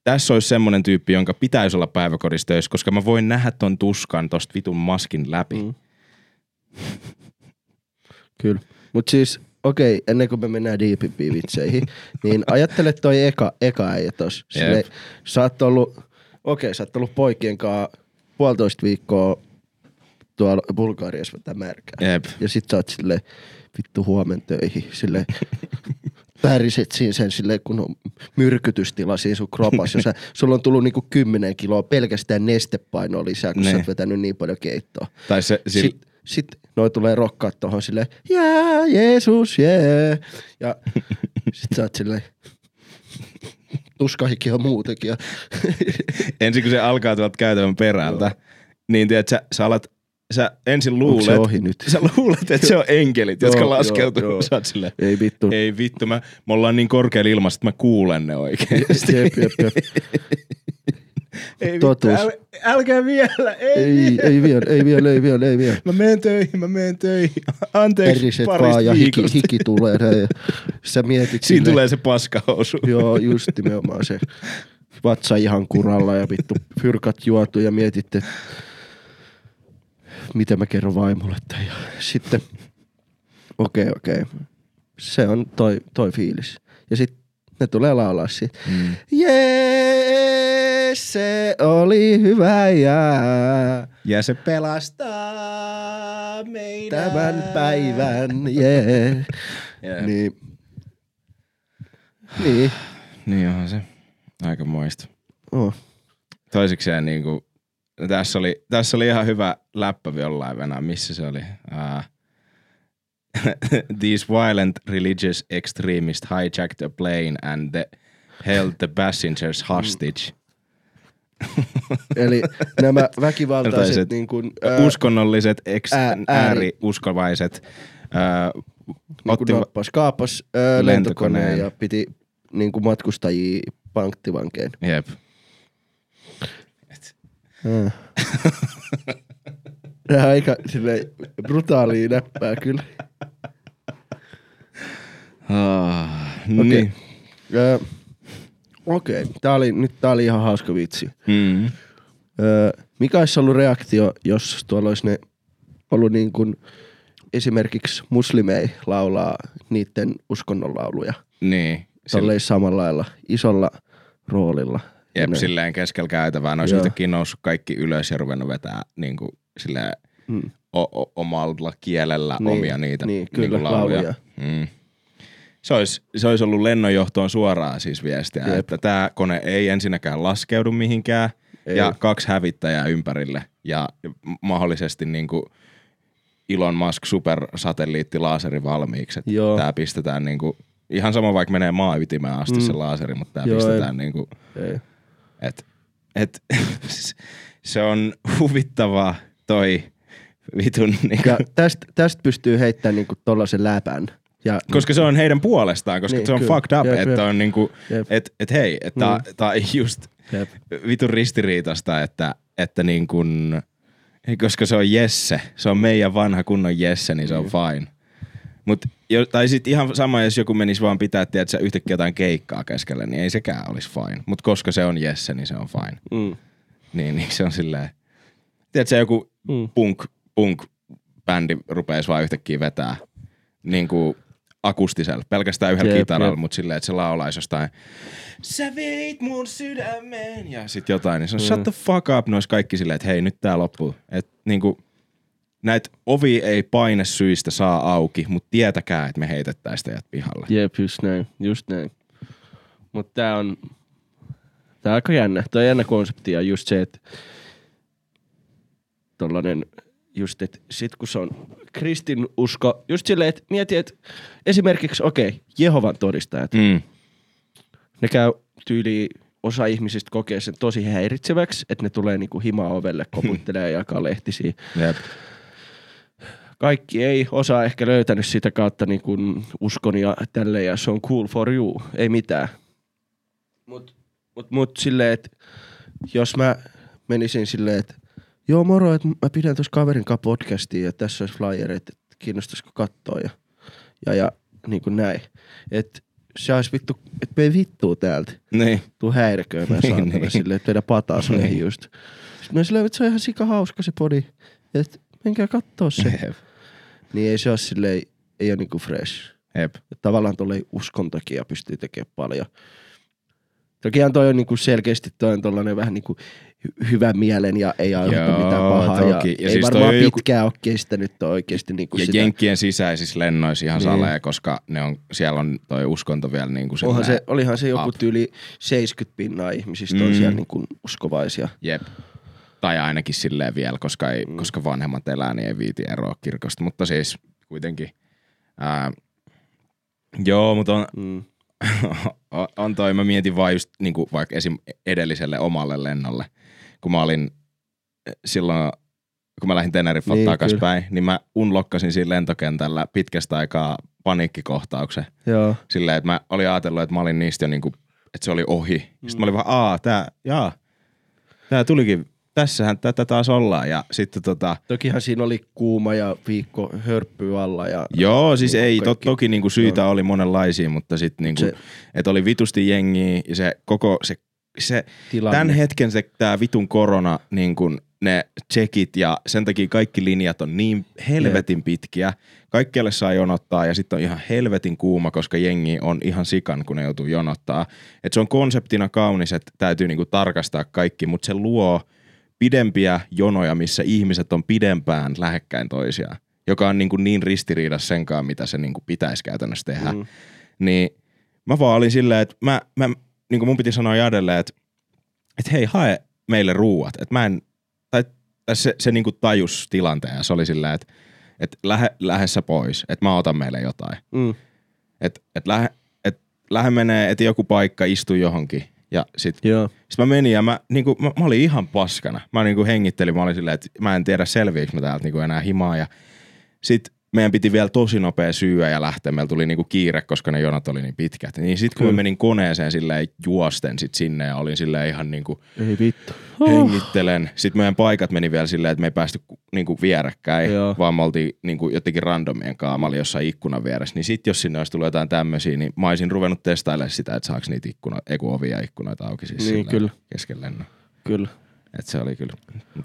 tässä olisi semmoinen tyyppi, jonka pitäisi olla päiväkodissa töissä, koska mä voin nähdä ton tuskan tosta vitun maskin läpi. Mm. Kyllä. Mut siis, okei, ennen kuin me mennään diipimpiin vitseihin, niin ajattele toi eka, eka äijä tos. Sille, Jep. sä oot ollut, okei, sä oot ollut poikien kanssa puolitoista viikkoa tuolla Bulgariassa vetää märkää. Jep. Ja sit sä oot silleen, vittu huomen töihin, sille päriset siinä sen silleen, kun on myrkytystila siinä sun kropas. Ja sä, sulla on tullut niinku 10 kiloa pelkästään nestepainoa lisää, kun Ne. sä oot vetänyt niin paljon keittoa. Tai se, sil, Sitten sit noi tulee rokkaa tohon silleen, jää, Jeesus, jee. Ja sit sä oot silleen, tuskahikki on muutenkin. Ja ensin kun se alkaa tuolta käytävän perältä, niin tiedät, sä, sä alat, sä ensin luulet, se ohi nyt? sä luulet, että se on enkelit, jotka Joo, laskeutuu. joo, joo. Sä silleen, Ei vittu. ei vittu, mä, me ollaan niin korkealla ilmassa, että mä kuulen ne oikein. Jep, jep, jep. ei Totuus. äl, älkää vielä, ei, Ei, ei vielä, ei vielä, ei vielä, ei vielä. Mä menen töihin, mä menen töihin. Anteeksi parista vaan ja hiki, hiki tulee. Ja sä mietit Siinä tulee se paskahousu. Joo, just nimenomaan se vatsa ihan kuralla ja vittu fyrkat juotu ja mietitte, miten mä kerron vaimolle tämän. Ja sitten, okei, okay, okei. Okay. Se on toi, toi fiilis. Ja sitten ne tulee laulaa siitä. Mm. Jee, se oli hyvä ja Ja se pelastaa meidän. tämän päivän, jee. Yeah. Niin. Niin, niin, niin onhan se aika moista. oh. Toisekseen niin kuin, tässä, oli, tässä oli ihan hyvä läppä jollain venä. Missä se oli? Uh, These violent religious extremists hijacked a plane and the, held the passengers hostage. Eli nämä väkivaltaiset niin kuin, Ää, Uskonnolliset ex, ää- ääri, ääri- ääriuskovaiset ää, niin otti, kuin nappas, kaapas ää, Lentokoneen. lentokoneen ja piti niin kuin matkustajia pankkivankeen. jep. Ah. Tämä on aika silleen, brutaalia näppää kyllä. Ah, Okei. Niin. Öö, Okei, okay. tää oli, nyt tää oli ihan hauska vitsi. Mm. Öö, mikä olisi ollut reaktio, jos tuolla olisi ne ollut niin kuin esimerkiksi muslimei laulaa niiden uskonnon lauluja. Niin. Tolleen samalla lailla, isolla roolilla. Jep, näin. silleen keskellä käytävää. Ne olisi yhtäkkiä noussut kaikki ylös ja ruvennut vetää niin kuin, silleen, Mm. o- o- omalla kielellä Niin, omia niitä niin, kyllä, lauluja. Mm. Se, olisi, se olisi ollut lennonjohtoon suoraan siis viestiä, Jep. että tämä kone ei ensinnäkään laskeudu mihinkään Ei. ja kaksi hävittäjää ympärille ja mahdollisesti niin kuin Elon Musk supersatelliitti laaseri valmiiksi. että. Tämä pistetään niin kuin, ihan sama vaikka menee maa ytimeen asti Mm. se laaseri, mutta tämä Joo, pistetään niin kuin, Ei. Et, et, se on huvittavaa toi vitun niinku, Ja tästä, tästä pystyy heittämään niinku tollasen läpän. Ja, koska se on heidän puolestaan, koska Niin, se on kyllä. fucked up, Jep, että jep. on niinku, et, et hei, että Mm. tää on just Jep. vitun ristiriitasta, että, että niin kun, koska se on Jesse, se on meidän vanha kunnon Jesse, niin se on fine. Mut jo, tai sitten ihan sama, jos joku menisi vaan pitää, tiedätkö, yhtäkkiä jotain keikkaa keskelle, niin ei sekään olisi fine. Mutta koska se on Jesse, niin se on fine. Mm. Niin, niin se on silleen, tiedätkö, joku Mm. punk, punk-bändi rupeaisi vaan yhtäkkiä vetää niin kuin akustisella, pelkästään yhdellä Jep, kitaralla, mutta silleen, että se laulaisi jostain Sä veit mun sydämen ja sit jotain, niin se on Mm. shut the fuck up, ne olisi kaikki silleen, että hei nyt tää loppuu. Että niinku, näitä ovi ei paine syistä saa auki, mutta tietäkää, että me heitettäisiin teidät pihalle. Jep, just näin, just näin. Mutta tää on, tää on aika jännä. Tää on jännä konsepti ja just se, että tollanen, just että sit kun se on kristinusko, just silleen, että mieti, että esimerkiksi, okei, okay, Jehovan todistajat, Mm. ne käy tyyliin, osa ihmisistä kokee sen tosi häiritseväksi, että ne tulee niinku himaa ovelle, koputtelee ja jakaa lehtisiä. Jep. Kaikki ei, osa ehkä löytänyt sitä kautta niin kuin uskon ja tälleen ja se on cool for you, ei mitään. Mut, mut, mut silleen, että jos mä menisin silleen, että joo moro, että mä pidän tuossa kaverin kanssa podcastia ja tässä olisi flyerit, että kiinnostaisiko katsoa ja, ja, ja niin kuin näin. Että se olisi vittu, että me vittuu täältä. Niin. Tuu häiriköimään Niin, saatana niin. silleen, että vedä pataa sulle Niin. just. Sitten mä silleen, että se on ihan sika hauska se podi. Että menkää kattoo se. Niin ei se ole silleen, ei ole niinku fresh. Jep. Et tavallaan tuolle uskon takia pystyy tekemään paljon. Tokihan toi on niinku selkeästi toi on tollanen vähän niinku hy- hyvän mielen ja ei aiheuta Joo, mitään pahaa. Ja toki. Ja ei siis toi varmaan on joku- pitkään ole kestänyt toi oikeesti niinku Ja sitä. Jenkkien sisäisissä lennoissa ihan Niin. salee, koska ne on, siellä on toi uskonto vielä niin kuin Onhan se, olihan se joku up. tyyli 70 pinnaa ihmisistä on Mm. siellä niinku uskovaisia. Jep. Tai ainakin silleen vielä, koska, ei, Mm. mm. koska vanhemmat elää, niin ei viiti eroa kirkosta. Mutta siis kuitenkin. Ää, joo, mutta on, Mm. on- toi, mä mietin vaan just niin kuin vaikka esim. edelliselle omalle lennolle, kun mä olin eh, silloin, kun mä lähdin Teneriffalta Niin, niin, takaspäin, niin mä unlokkasin siinä lentokentällä pitkästä aikaa paniikkikohtauksen. Joo. Silleen, että mä olin ajatellut, että mä olin niistä jo niinku, että se oli ohi. Mm. Sitten mä olin vaan, aa, tää, jaa, tää tulikin, tässähän tätä taas ollaan. Ja sitten tota, Tokihan siinä oli kuuma ja viikko hörppy alla ja joo, siis Niinku ei, to, kaikki- toki niinku syitä Joo. oli monenlaisia, mutta sitten niinku, Se- että oli vitusti jengiä ja se koko, se, se tilanne. tämän hetken se tää vitun korona, niin kun ne tsekit ja sen takia kaikki linjat on niin helvetin pitkiä. Kaikkialle saa jonottaa ja sitten on ihan helvetin kuuma, koska jengi on ihan sikan, kun ne joutuu jonottaa. Et se on konseptina kaunis, että täytyy niinku tarkastaa kaikki, mutta se luo pidempiä jonoja, missä ihmiset on pidempään lähekkäin toisiaan, joka on niinku niin ristiriidassa senkaan, mitä se niinku pitäisi käytännössä tehdä. Mm. Niin mä vaan olin silleen, että mä, mä, niinku mun piti sanoa Jadelle, että, että hei, hae meille ruuat. Että mä en, tai, tai se, se niinku tajus tilanteen ja se oli silleen, että, että lähde, lähde sä pois, että mä otan meille jotain. Mm. Että et lähde, et lähde menee, että joku paikka istuu johonkin. Ja sit, Joo. sit mä menin ja mä, niinku, mä, mä, olin ihan paskana. Mä niinku hengittelin, mä olin silleen, että mä en tiedä selviinkö mä täältä niinku enää himaa. Ja sit meidän piti vielä tosi nopea syyä ja lähteä. Meillä tuli niinku kiire, koska ne jonot oli niin pitkät. Niin sit kun Kyllä. mä menin koneeseen silleen juosten sit sinne ja olin silleen ihan niinku Ei vittu. hengittelen. Sitten meidän paikat meni vielä silleen, että me ei päästy ku- niinku vierekkäin, Joo. vaan me oltiin niinku jotenkin randomien kanssa. Mä olin jossain ikkunan vieressä. Niin sit jos sinne olisi tullut jotain tämmöisiä, niin mä olisin ruvennut testailemaan sitä, että saaks niitä ikkunoita, ei ovia ja ikkunoita auki siis Niin, kyllä. kesken lennon. Kyllä. Et se oli kyllä.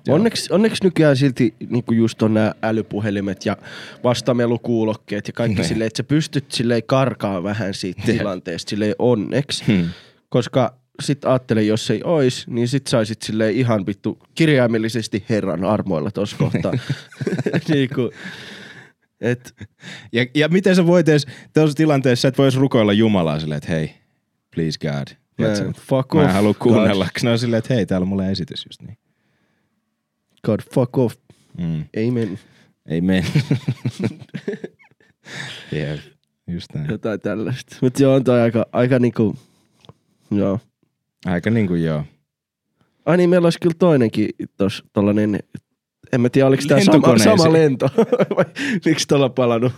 Onneksi, onneksi nykyään silti niin just on nämä älypuhelimet ja vastaamelukuulokkeet ja kaikki Niin. silleen, että sä pystyt silleen karkaa vähän siitä tilanteesta silleen onneksi. Hmm. Koska sit ajattelen, jos ei ois, niin sit saisit silleen ihan vittu kirjaimellisesti Herran armoilla tossa kohtaa. niin kuin, et, Ja, ja miten sä voit edes, tuossa tilanteessa sä et vois rukoilla Jumalaa silleen, että hei, please God. Tiedätkö? man, fuck Mä off. en halua kuunnella, ne on silleen, että hei, täällä on mulle esitys just niin. God, fuck off. Mm. Amen. Mene. Jep, just näin. Jotain tällaista. Mutta joo, on toi aika, aika niinku, joo. Aika niinku joo. Ai niin, meillä olisi kyllä toinenkin tos tollanen, en mä tiedä, oliko tämä sama, sama lento, vai miksi tuolla palannut.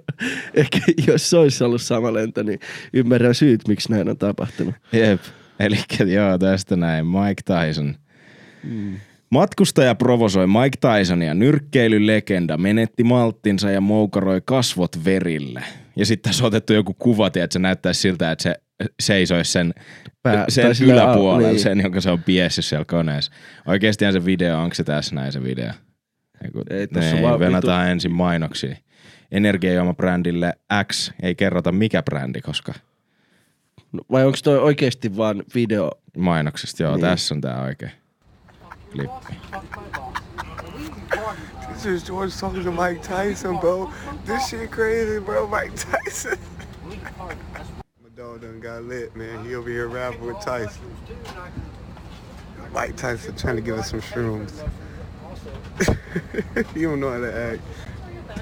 Ehkä jos se olisi ollut sama lento, niin ymmärrän syyt, miksi näin on tapahtunut. Jep. Eli joo, tästä näin. Mike Tyson. Mm. Matkustaja provosoi Mike Tysonia. Nyrkkeilylegenda menetti malttinsa ja moukaroi kasvot verille. Ja sitten tässä on otettu joku kuva, että se näyttäisi siltä, että se seisoisi sen, Pää- sen yläpuolella, niin. sen, jonka se on piessyt siellä koneessa. Oikeastihan se video, onko se tässä näin se video? Eiku, Ei, on vaan venataan ensin mainoksia. Energiajuoma-brändille X, ei kerrota mikä brändi, koska No, vai onko toi oikeasti vaan video? mainoksesta, joo, Niin. tässä on tää oikein klippi. This is George talking to Mike Tyson, bro. This shit crazy, bro. Mike Tyson. Dog done got lit, man. He over here rapping with Tyson. Mike Tyson trying to give us some shrooms. you don't know how to act.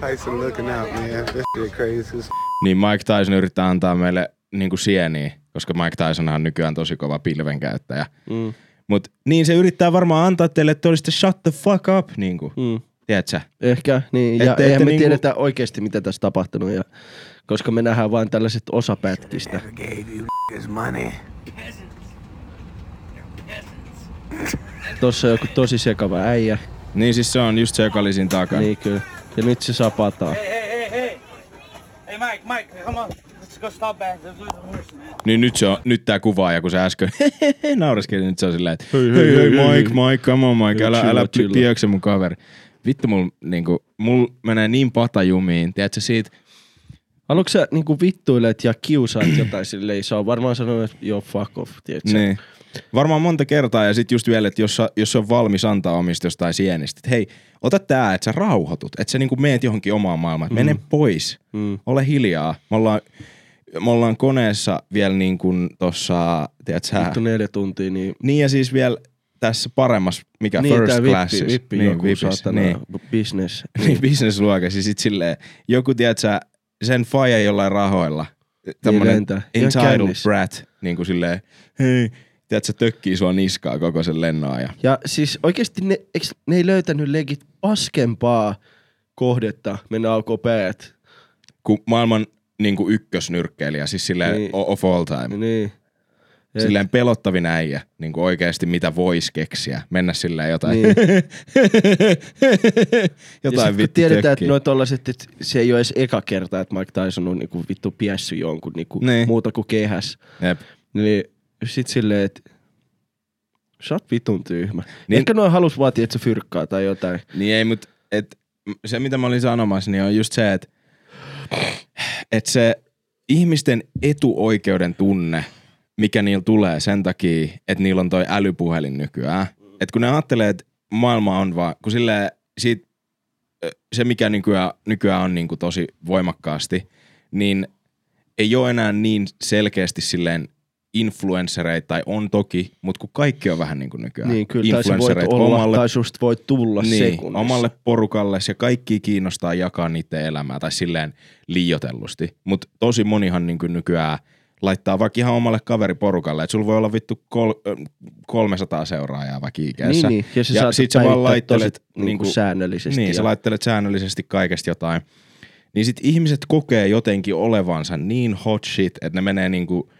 Tyson looking out, man. This shit crazy. as Niin Mike Tyson yrittää antaa meille niinku sieniä, koska Mike Tyson on nykyään tosi kova pilven käyttäjä. Mm. Mut niin se yrittää varmaan antaa teille, että te olisitte shut the fuck up, niinku. Mm. Tiedätkö? Ehkä, niin. Ja te eihän ette me niinku- tiedetä oikeasti, mitä tässä tapahtunut. Ja, koska me nähdään vain tällaiset osapätkistä. Tossa on joku tosi sekava äijä. Niin siis se on just se, joka oli siinä takana. Niin kyllä. Ja nyt se saa pataa. Hey, hey, hey. Hey, Mike, Mike, come on. Let's go stop back. Let's lose the horse, man. Niin nyt, se on, nyt tää kuvaaja, kun se äsken naureskeli, nyt se on silleen, että Hei, hei, hei, hei, hei, hei, hei, Mike, Mike, come on Mike, älä, älä chilla. piekse mun kaveri. Vittu mul, niinku, mul menee niin patajumiin, tiedätkö siitä, Haluatko sä niinku vittuilet ja kiusaat jotain silleen? Se on varmaan sanonut, että joo, fuck off, tiedätkö? niin. Varmaan monta kertaa ja sit just vielä, että jos, sä- jos se on valmis antaa omista jostain sienistä, että hei, ota tää, että sä rauhoitut, että sä niinku meet johonkin omaan maailmaan, että mene pois, Mm. ole hiljaa. Me ollaan, me ollaan koneessa vielä niin kuin tossa, tiedätkö sä, Vittu neljä tuntia, niin... Niin ja siis vielä tässä paremmas, mikä niin, first class. vippi, vippi niin, joku vipissä, saatana Niin, business. niin business-luokassa. Ja sit silleen, joku tiedät sä, sen faija jollain rahoilla. Tämmönen. Ihan entitled brat. Niin kuin silleen, hei, tiedät sä, tökkii sua niskaa koko sen lennon ajan. Ja siis oikeasti ne, eiks, ne ei löytänyt legit paskempaa kohdetta mennä päät. Kun maailman niin kuin ykkösnyrkkeilijä, siis silleen Niin. niin. of all time. Niin. Et- Silleen pelottavin äijä, niin kuin oikeasti mitä voisi keksiä. Mennä silleen jotain, Niin. jotain ja vittu tiedetään, että tökkii. noi tollaset, että se ei ole edes eka kerta, että Mike Tyson on niinku vittu piässy jonkun niinku Niin. muuta kuin kehäs. Jep. Niin sit silleen, että sä oot vitun tyhmä. Niin-. Ehkä noin halus vaatia, että se fyrkkaa tai jotain. Niin ei, mutta et, se mitä mä olin sanomassa, niin on just se, että et se ihmisten etuoikeuden tunne, mikä niillä tulee sen takia, että niillä on toi älypuhelin nykyään. Että kun ne ajattelee, että maailma on vaan, kun silleen, siitä, ö, se mikä nykyään, nykyään on niinku tosi voimakkaasti, niin ei ole enää niin selkeästi silleen influenssereita, tai on toki, mutta kun kaikki on vähän niin kuin nykyään. Niin kyllä, tai voit olla, omalle tai susta voi tulla niin, sekunnissa. omalle porukalle ja kaikki kiinnostaa jakaa niiden elämää tai silleen liiotellusti. Mutta tosi monihan niin nykyään laittaa vaikka ihan omalle kaveriporukalle, että sulla voi olla vittu kol, ö, 300 seuraajaa vaikka IGssä. Niin, niin. Ja, sä ja sit sä vaan laittelet tosi, niinku, säännöllisesti. Niin, ja, sä laittelet säännöllisesti kaikesta jotain. Niin sit ihmiset kokee jotenkin olevansa niin hot shit, että ne menee niinku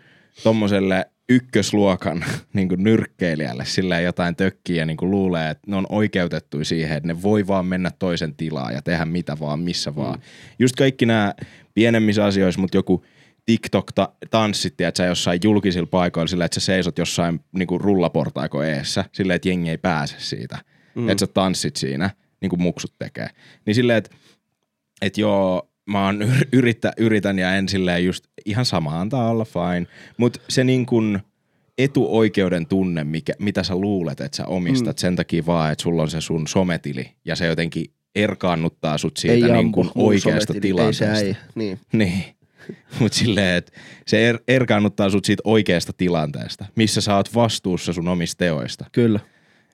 tommoselle ykkösluokan niinku nyrkkeilijälle silleen jotain tökkiä ja niinku luulee, että ne on oikeutettuja siihen, että ne voi vaan mennä toisen tilaan ja tehdä mitä vaan, missä vaan. Mm. Just kaikki nämä pienemmissä asioissa, mutta joku TikTok-tanssit, että sä jossain julkisilla paikoilla sillä, että sä seisot jossain niinku rullaportaiko eessä, silleen, että jengi ei pääse siitä. Mm. Että sä tanssit siinä, niin kuin muksut tekee. Niin silleen, että et joo, mä oon yr- yrittä, yritän ja en silleen just ihan sama antaa olla fine. Mutta se niin kuin etuoikeuden tunne, mikä, mitä sä luulet, että sä omistat mm. sen takia vaan, että sulla on se sun sometili ja se jotenkin erkaannuttaa sut siitä ei niin kuin ampu oikeasta sometili, Ei tilanteesta. se ei. Niin. Niin. Mutta silleen, että se er, erkaannuttaa sut siitä oikeasta tilanteesta, missä sä oot vastuussa sun omista teoista. Kyllä.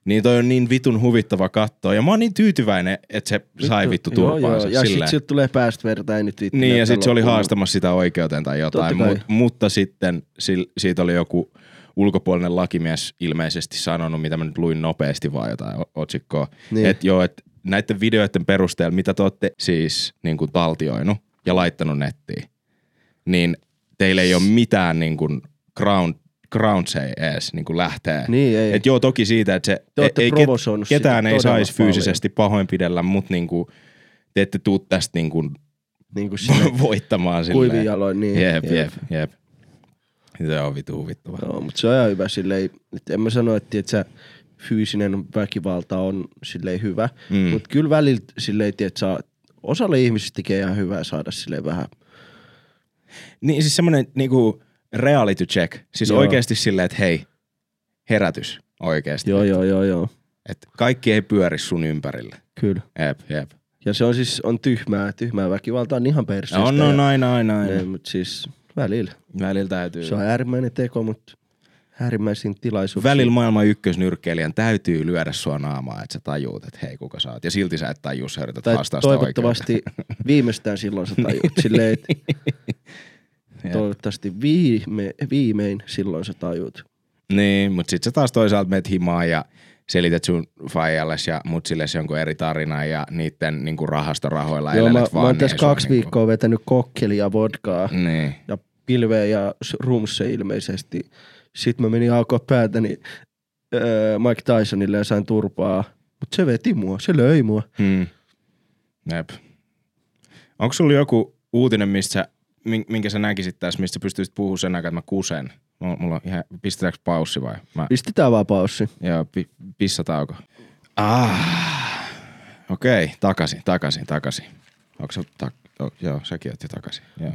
Niin toi on niin vitun huvittava katsoa. Ja mä oon niin tyytyväinen, että se sai vittu Joo, turpaansa. joo. Ja sit silleen. sieltä tulee päästä verta, ei nyt vittu. Niin, ja sitten se oli haastamassa sitä oikeuteen tai jotain, mut, mutta sitten sil, siitä oli joku ulkopuolinen lakimies ilmeisesti sanonut, mitä mä nyt luin nopeasti vaan jotain otsikkoa. Niin. Niin. Että joo, että näiden videoiden perusteella, mitä te olette siis niin kuin taltioinut ja laittanut nettiin, niin teillä ei ole mitään niin kuin ground, ei edes niin kuin lähtee. Niin, ei. Et joo, toki siitä, että se Te ootte ei, provosoinut ketään ei saisi fyysisesti pahoinpidellä, mutta niinku, te ette tuu tästä niinku Niin kuin silleen, voittamaan silleen. kuivin jaloin, niin. Jep, jep, jep. Se on vitu huvittava. Joo, mutta se on ihan hyvä silleen, että en mä sano, että et sä, fyysinen väkivalta on silleen hyvä, Mm. mutta kyllä välillä silleen, että osalle ihmisistä tekee ihan hyvää saada silleen vähän. Niin siis semmonen niinku reality check. Siis Joo. oikeasti silleen, että hei, herätys oikeasti. Joo, joo, joo, joo, Et kaikki ei pyöri sun ympärille. kyllä. Jep, jep. Ja se on siis on tyhmää, tyhmää väkivaltaa on ihan perseestä. On, on aina, aina, aina. Mutta siis välillä. Välillä täytyy. Se on äärimmäinen teko, mutta äärimmäisiin tilaisuuksiin. Välillä maailman ykkösnyrkkeilijän täytyy lyödä sua naamaa, että sä tajuut, että hei, kuka sä oot. Ja silti sä et tajuu, sä yrität Tai haastaa toivottavasti viimeistään silloin sä tajut. Silleen, Jep. toivottavasti viime, viimein silloin sä tajut. Niin, mutta sit sä taas toisaalta meet himaan ja selität sun faijalles ja mutsilles jonkun eri tarinan ja niitten niinku rahastorahoilla Joo, mä, elelet mä vaan. oon niin tässä kaksi viikkoa vetänyt kokkelia ja vodkaa Niin. ja pilveä ja rumsse ilmeisesti. Sitten mä menin aukoa päätäni öö, Mike Tysonille ja sain turpaa. Mutta se veti mua, se löi mua. Hmm. Jep. Onko sulla joku uutinen, mistä sä, min- minkä sä näkisit tässä, mistä pystyisit puhumaan sen aikaa, että mä kusen? Mulla on ihan, pistetäänkö paussi vai? Mä, Pistetään vaan paussi. joo, pi, pissatauko. Ah. Okei, okay, takaisin, takaisin, takaisin. Onko se, ta- oh, joo, säkin oot jo takaisin, joo.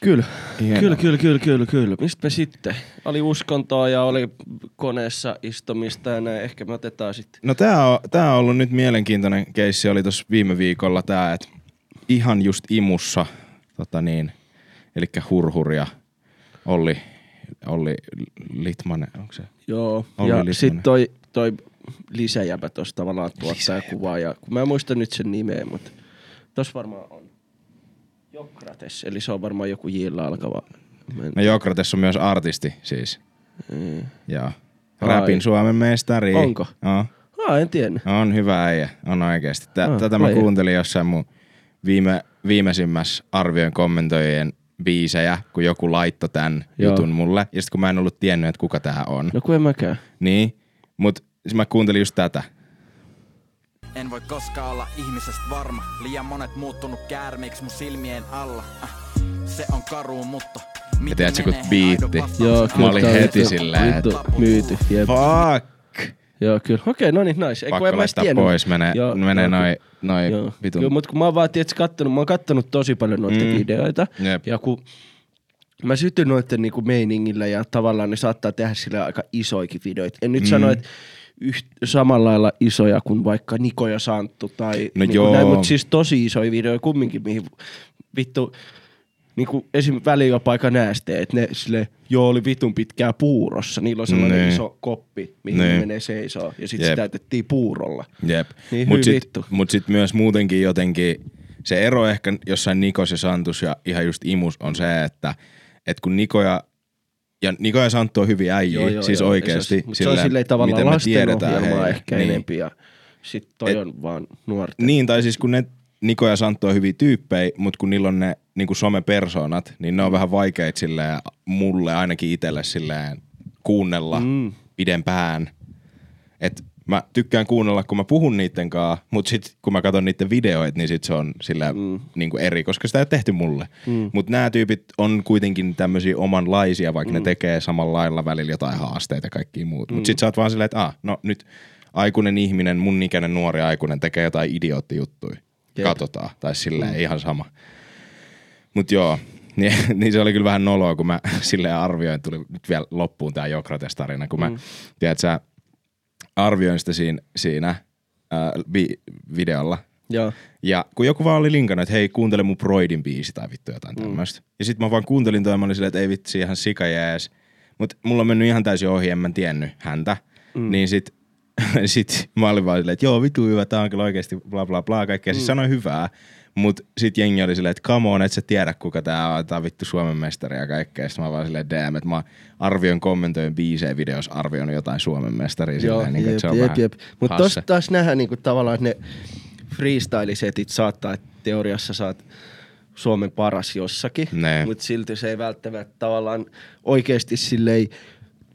Kyllä, Hienoa. kyllä, kyllä, kyllä, kyllä, kyllä. Mistä me sitten? Oli uskontoa ja oli koneessa istumista ja näin. Ehkä me otetaan sitten. No tää on, tää on ollut nyt mielenkiintoinen keissi, oli tuossa viime viikolla tää, että ihan just imussa, tota niin, eli hurhuria, Olli, Olli Litmanen, onko se? Joo. Olli ja sitten toi, toi lisäjäpä tuossa tavallaan tuottaa ja kuvaa. Ja, kun mä en muista nyt sen nimeä, mutta tossa varmaan on Jokrates. Eli se on varmaan joku Jillä alkava. En- No Jokrates on myös artisti siis. Mm. Joo. Ai. Rapin Suomen mestari. Onko? On, Ah, en tiennyt. on hyvä äijä, on oikeesti. Tä, Ah, tätä mä kuuntelin jossain mun viime, viimeisimmässä arvioin kommentoijien biisejä, kun joku laittoi tämän Joo. jutun mulle. Ja sitten kun mä en ollut tiennyt, että kuka tää on. No kun en mäkään. Niin, mut siis mä kuuntelin just tätä. En voi koskaan olla ihmisestä varma. Liian monet muuttunut käärmeiksi mun silmien alla. Äh, se on karu, mutta... miten tiedätkö, kun menee, biitti? Joo, kyllä. olin tää on heti silleen, Vittu myyty. Jep. Fuck! Joo, kyllä. Okei, no niin, nice. Ei, Pakko en mä laittaa tiennyt. pois, menee, Joo, menee joo, noin noi Joo. vitun. Kyllä, mutta kun mä oon vaan tietysti kattonut, mä oon kattonut tosi paljon noita Mm. videoita. Jep. Ja kun mä sytyn noiden niinku meiningillä ja tavallaan ne saattaa tehdä sille aika isoikin videoita. En nyt mm. sano, että yht, samalla lailla isoja kuin vaikka Niko ja Santtu tai No joo. näin, mutta siis tosi isoja videoita kumminkin, mihin vittu niinku esim. väliin jopa aika nääste, että ne sille joo oli vitun pitkää puurossa. Niillä on sellainen Niin. iso koppi, mihin Niin. ne menee seisoo ja sitten se täytettiin puurolla. Jep. Niin mut sit, vittu. mut sit myös muutenkin jotenkin, se ero ehkä jossain Nikos ja Santus ja ihan just Imus on se, että et kun Niko ja, ja Niko ja Santtu on hyviä äijiä, Joo, joo, siis joo. oikeesti. Ja Se, se on silleen tavallaan lastenohjelmaa ehkä niin. enempi ja sit toi Et- on vaan nuorten. Niin, tai siis kun ne Niko ja Santtu on hyviä tyyppejä, mutta kun niillä on ne niin somepersonat, niin ne on vähän vaikeita silleen, mulle ainakin itselle silleen kuunnella Mm. pidempään. Et mä tykkään kuunnella, kun mä puhun niitten kanssa, mutta sit kun mä katson niiden videoita, niin sit se on sillä mm. niin kuin eri, koska sitä ei ole tehty mulle. Mm. Mutta nämä tyypit on kuitenkin tämmöisiä omanlaisia, vaikka mm. ne tekee samalla lailla välillä jotain haasteita ja kaikki muut. Mm. Mutta sit sä oot vaan silleen, että ah, no nyt aikuinen ihminen, mun ikäinen nuori aikuinen tekee jotain idioottijuttuja. Jep. Katsotaan. Tai silleen mm. ihan sama. Mut joo, niin, niin, se oli kyllä vähän noloa, kun mä silleen arvioin, tuli nyt vielä loppuun tää Jokrates-tarina, kun mä, mm. tiedät sä, arvioin sitä siinä, siinä ää, vi- videolla. Joo. Ja kun joku vaan oli linkannut, että hei, kuuntele mun Broidin biisi tai vittu jotain Mm. tämmöistä. Ja sit mä vaan kuuntelin toi ja mä olin silleen, että ei vitsi, ihan sika jees. Mut mulla on mennyt ihan täysin ohi, en mä tiennyt häntä. Mm. Niin sit, sit mä olin vaan silleen, että joo, vitu hyvä, tää on kyllä oikeesti bla bla bla, kaikkea. Mm. Siis sanoi hyvää. Mut sit jengi oli silleen, että come on, et sä tiedä kuka tää on, tää on vittu Suomen mestari ja kaikkea. Sitten mä vaan silleen, damn, että mä arvioin kommentoin biisejä videossa, arvioinut jotain Suomen mestaria Joo, silleen, niin, jep, se on jep, jep. Mutta hasse. tossa taas nähdään niinku tavallaan, että ne freestyle-setit saattaa, että teoriassa saat Suomen paras jossakin, Ne. mutta silti se ei välttämättä tavallaan oikeasti silleen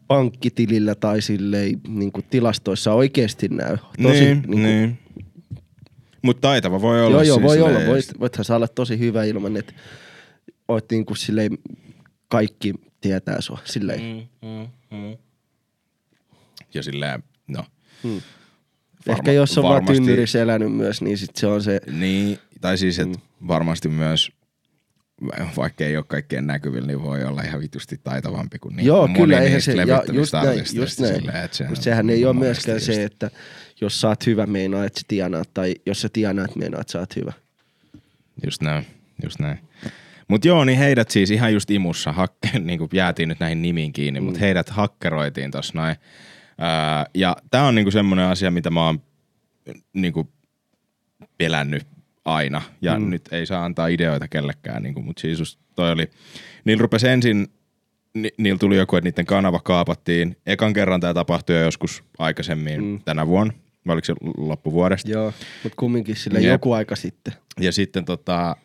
pankkitilillä tai silleen niin tilastoissa oikeasti näy. Tosi, niin, niinku, niin. Mutta taitava voi olla Joo, joo, siis voi olla. Voit, voithan sä olla tosi hyvä ilman, että oot niinku silleen, kaikki tietää sua. Silleen. Mm, mm, mm. Ja silleen, no. Mm. Varma- Ehkä jos on vaan varmasti- tynnyrissä elänyt myös, niin sit se on se, Niin, tai siis, että mm. varmasti myös, vaikka ei ole kaikkien näkyvillä, niin voi olla ihan vitusti taitavampi kuin niin Joo, moni kyllä, eihän se, ja just näin, just näin. silleen, että se Mutta on sehän ei ole myöskään just- se, että jos sä oot hyvä, meinaa, että sä tienaat, tai jos sä tienaat, meinaa, että sä oot hyvä. Just näin, just näin. Mut joo, niin heidät siis ihan just imussa, hakke, niin kuin jäätiin nyt näihin nimiin kiinni, mm. mutta heidät hakkeroitiin tossa noin. Öö, ja tää on niinku semmonen asia, mitä mä oon niinku pelännyt aina. Ja mm. nyt ei saa antaa ideoita kellekään, niinku, mutta siis just toi oli, niillä rupesi ensin, ni, niillä tuli joku, että niiden kanava kaapattiin. Ekan kerran tämä tapahtui jo joskus aikaisemmin mm. tänä vuonna, vai oliko se loppuvuodesta? Joo, mutta kumminkin sille Jep. joku aika sitten. Ja sitten tota,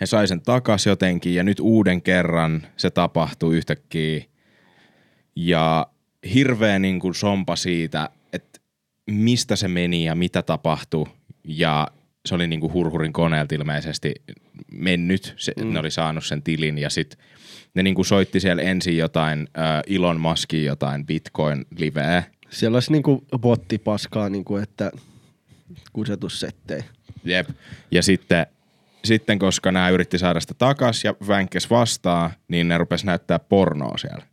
he sai sen takas jotenkin ja nyt uuden kerran se tapahtui yhtäkkiä. Ja hirveä niin kuin sompa siitä, että mistä se meni ja mitä tapahtui. Ja se oli niin kuin hurhurin koneelta ilmeisesti mennyt. Se, mm. Ne oli saanut sen tilin ja sitten ne niin kuin soitti siellä ensin jotain äh, Elon Muskin jotain Bitcoin-liveä. Siellä olisi niinku bottipaskaa, niinku, että kusetussettejä. Jep. Ja sitten, sitten koska nämä yritti saada sitä takas ja vänkes vastaan, niin ne rupes näyttää pornoa siellä.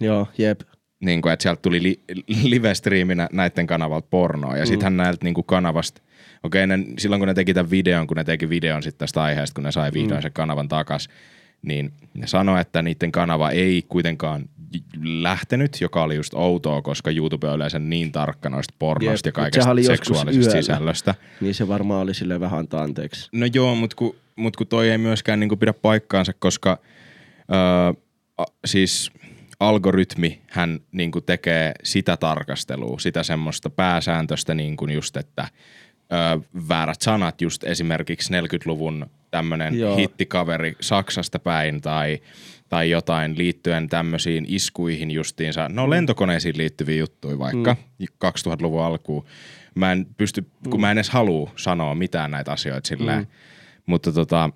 Joo, jep. Niin kuin, että sieltä tuli li- live-striiminä näiden kanavalta pornoa. Ja sittenhän näiltä niin kuin kanavasta, okei, ne, silloin kun ne teki tämän videon, kun ne teki videon sitten tästä aiheesta, kun ne sai vihdoin mm. sen kanavan takas, niin ne sanoi, että niiden kanava ei kuitenkaan lähtenyt, joka oli just outoa, koska YouTube on yleensä niin tarkka noista pornosta Jep, ja kaikesta oli seksuaalisesta yöllä. sisällöstä. Niin se varmaan oli sille vähän antaa anteeksi. No joo, mutta kun, mut kun toi ei myöskään niinku pidä paikkaansa, koska öö, a, siis algoritmi hän niinku tekee sitä tarkastelua, sitä semmoista pääsääntöstä niinku just, että öö, väärät sanat just esimerkiksi 40-luvun tämmönen Joo. hittikaveri Saksasta päin tai, tai jotain liittyen tämmöisiin iskuihin justiinsa, no lentokoneisiin liittyviä juttuja vaikka mm. 2000-luvun alkuun. Mä en pysty, kun mä en edes halua sanoa mitään näitä asioita silleen, mm. mutta tota,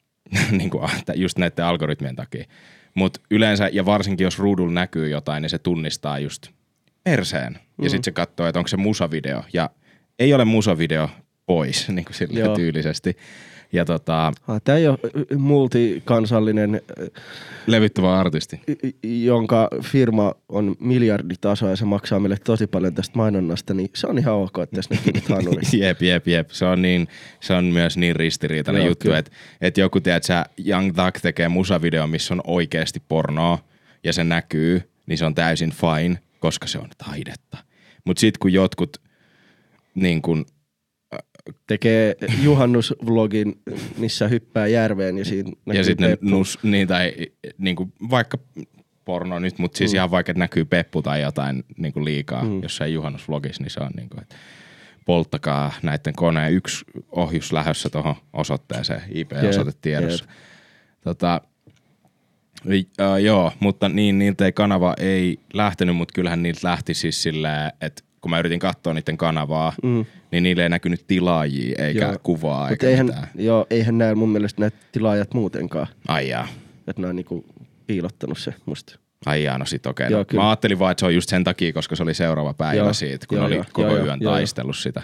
niin kuin, just näiden algoritmien takia. Mutta yleensä, ja varsinkin jos ruudulla näkyy jotain, niin se tunnistaa just perseen. Mm. Ja sitten se katsoo, että onko se musavideo. Ja ei ole musavideo pois, niin kuin sille Joo. tyylisesti. Ja tota, Ah, Tämä ei ole multikansallinen, levittävä artisti. jonka firma on miljarditaso ja se maksaa meille tosi paljon tästä mainonnasta, niin se on ihan ok, että tässä nyt hanuri. Jep, jep, jep. Se on, niin, se on myös niin ristiriitainen Joo, juttu, että et joku, tiedät sä, Young Thug tekee musavideo, missä on oikeasti pornoa ja se näkyy, niin se on täysin fine, koska se on taidetta. Mutta sitten kun jotkut niin kun, Tekee juhannusvlogin, missä hyppää järveen ja siinä ja näkyy sitten ne Peppu. nus, niin tai niin kuin vaikka porno nyt, mutta siis mm. ihan vaikka että näkyy peppu tai jotain niin kuin liikaa mm. jossain juhannusvlogissa, niin se on niin kuin, että polttakaa näiden koneen yksi ohjus lähdössä tuohon osoitteeseen, IP-osoite tiedossa. Tota, äh, joo, mutta niin, niiltä ei kanava ei lähtenyt, mutta kyllähän niiltä lähti siis silleen, että kun mä yritin katsoa niiden kanavaa, mm. niin niille ei näkynyt tilaajia eikä Joo. kuvaa Mut eikä eihän, mitään. joo, eihän näillä mun mielestä näitä tilaajat muutenkaan, Ai jaa. että ne on niinku piilottanut se musta. Ai jaa, no sit okei. Joo, No, kyllä. mä ajattelin vaan, että se on just sen takia, koska se oli seuraava päivä Joo, siitä, kun joo, oli joo, koko joo, yön joo, taistellut sitä.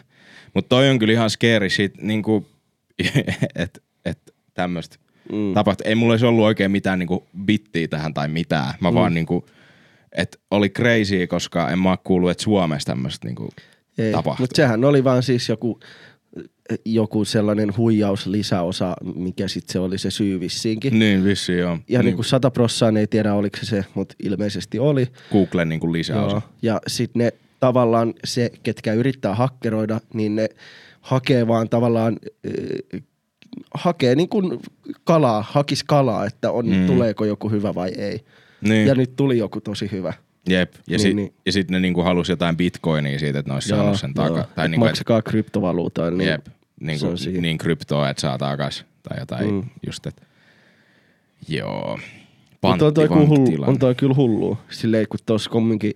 Mutta toi on kyllä ihan scary shit, niinku, että et tämmöistä mm. tapahtui. Ei mulla olisi ollut oikein mitään niinku bittiä tähän tai mitään. Mä mm. vaan niinku, että oli crazy, koska en mä oo kuullut, että Suomessa tämmöistä niinku tapahtuu. mutta sehän oli vaan siis joku, joku sellainen huijaus lisäosa, mikä sitten se oli se syy vissiinkin. Niin, vissi joo. Ja niin kuin sata prossaan ei tiedä oliko se se, mutta ilmeisesti oli. Googlen niinku lisäosa. Joo. Ja sitten ne tavallaan se, ketkä yrittää hakkeroida, niin ne hakee vaan tavallaan, äh, hakee niin kuin kalaa, hakis kalaa, että on, mm. tuleeko joku hyvä vai ei. Niin. Ja nyt tuli joku tosi hyvä. Jep. Ja, Niin, sit, niin. ja sitten ne niinku halusi jotain bitcoinia siitä, että ne olisi saanut sen takaa. Et Tai niinku, et- maksakaa kryptovaluutaa. Niin Jep, niin, siinä. niin kryptoa, että saa takas tai jotain Mm. just, että joo. Mutta on toi, kyllä hullu, on toi kyllä hullu. Silleen, kun tuossa kumminkin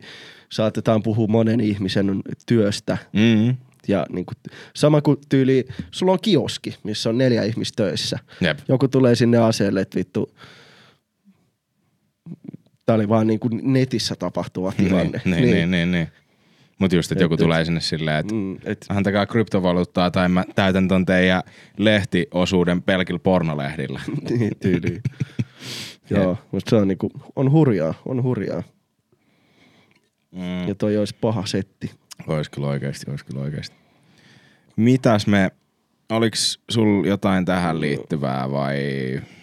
saatetaan puhua monen ihmisen työstä Mm. Ja niin kuin, sama kuin tyyli, sulla on kioski, missä on neljä ihmistä töissä. Jep. Joku tulee sinne aseelle, että vittu, tää oli vaan niin kuin netissä tapahtuva tilanne. Niin, niin, niin, niin, niin. Mutta just, että joku Et- tulee sinne silleen, että Mm, et, antakaa kryptovaluuttaa tai mä täytän ton teidän lehtiosuuden pelkillä pornolehdillä. niin tyyliin. Joo, mutta se on niinku, on hurjaa, on hurjaa. Mm. Ja toi olisi paha setti. Ois kyllä oikeesti, ois kyllä oikeesti. Mitäs me, oliks sul jotain tähän liittyvää vai?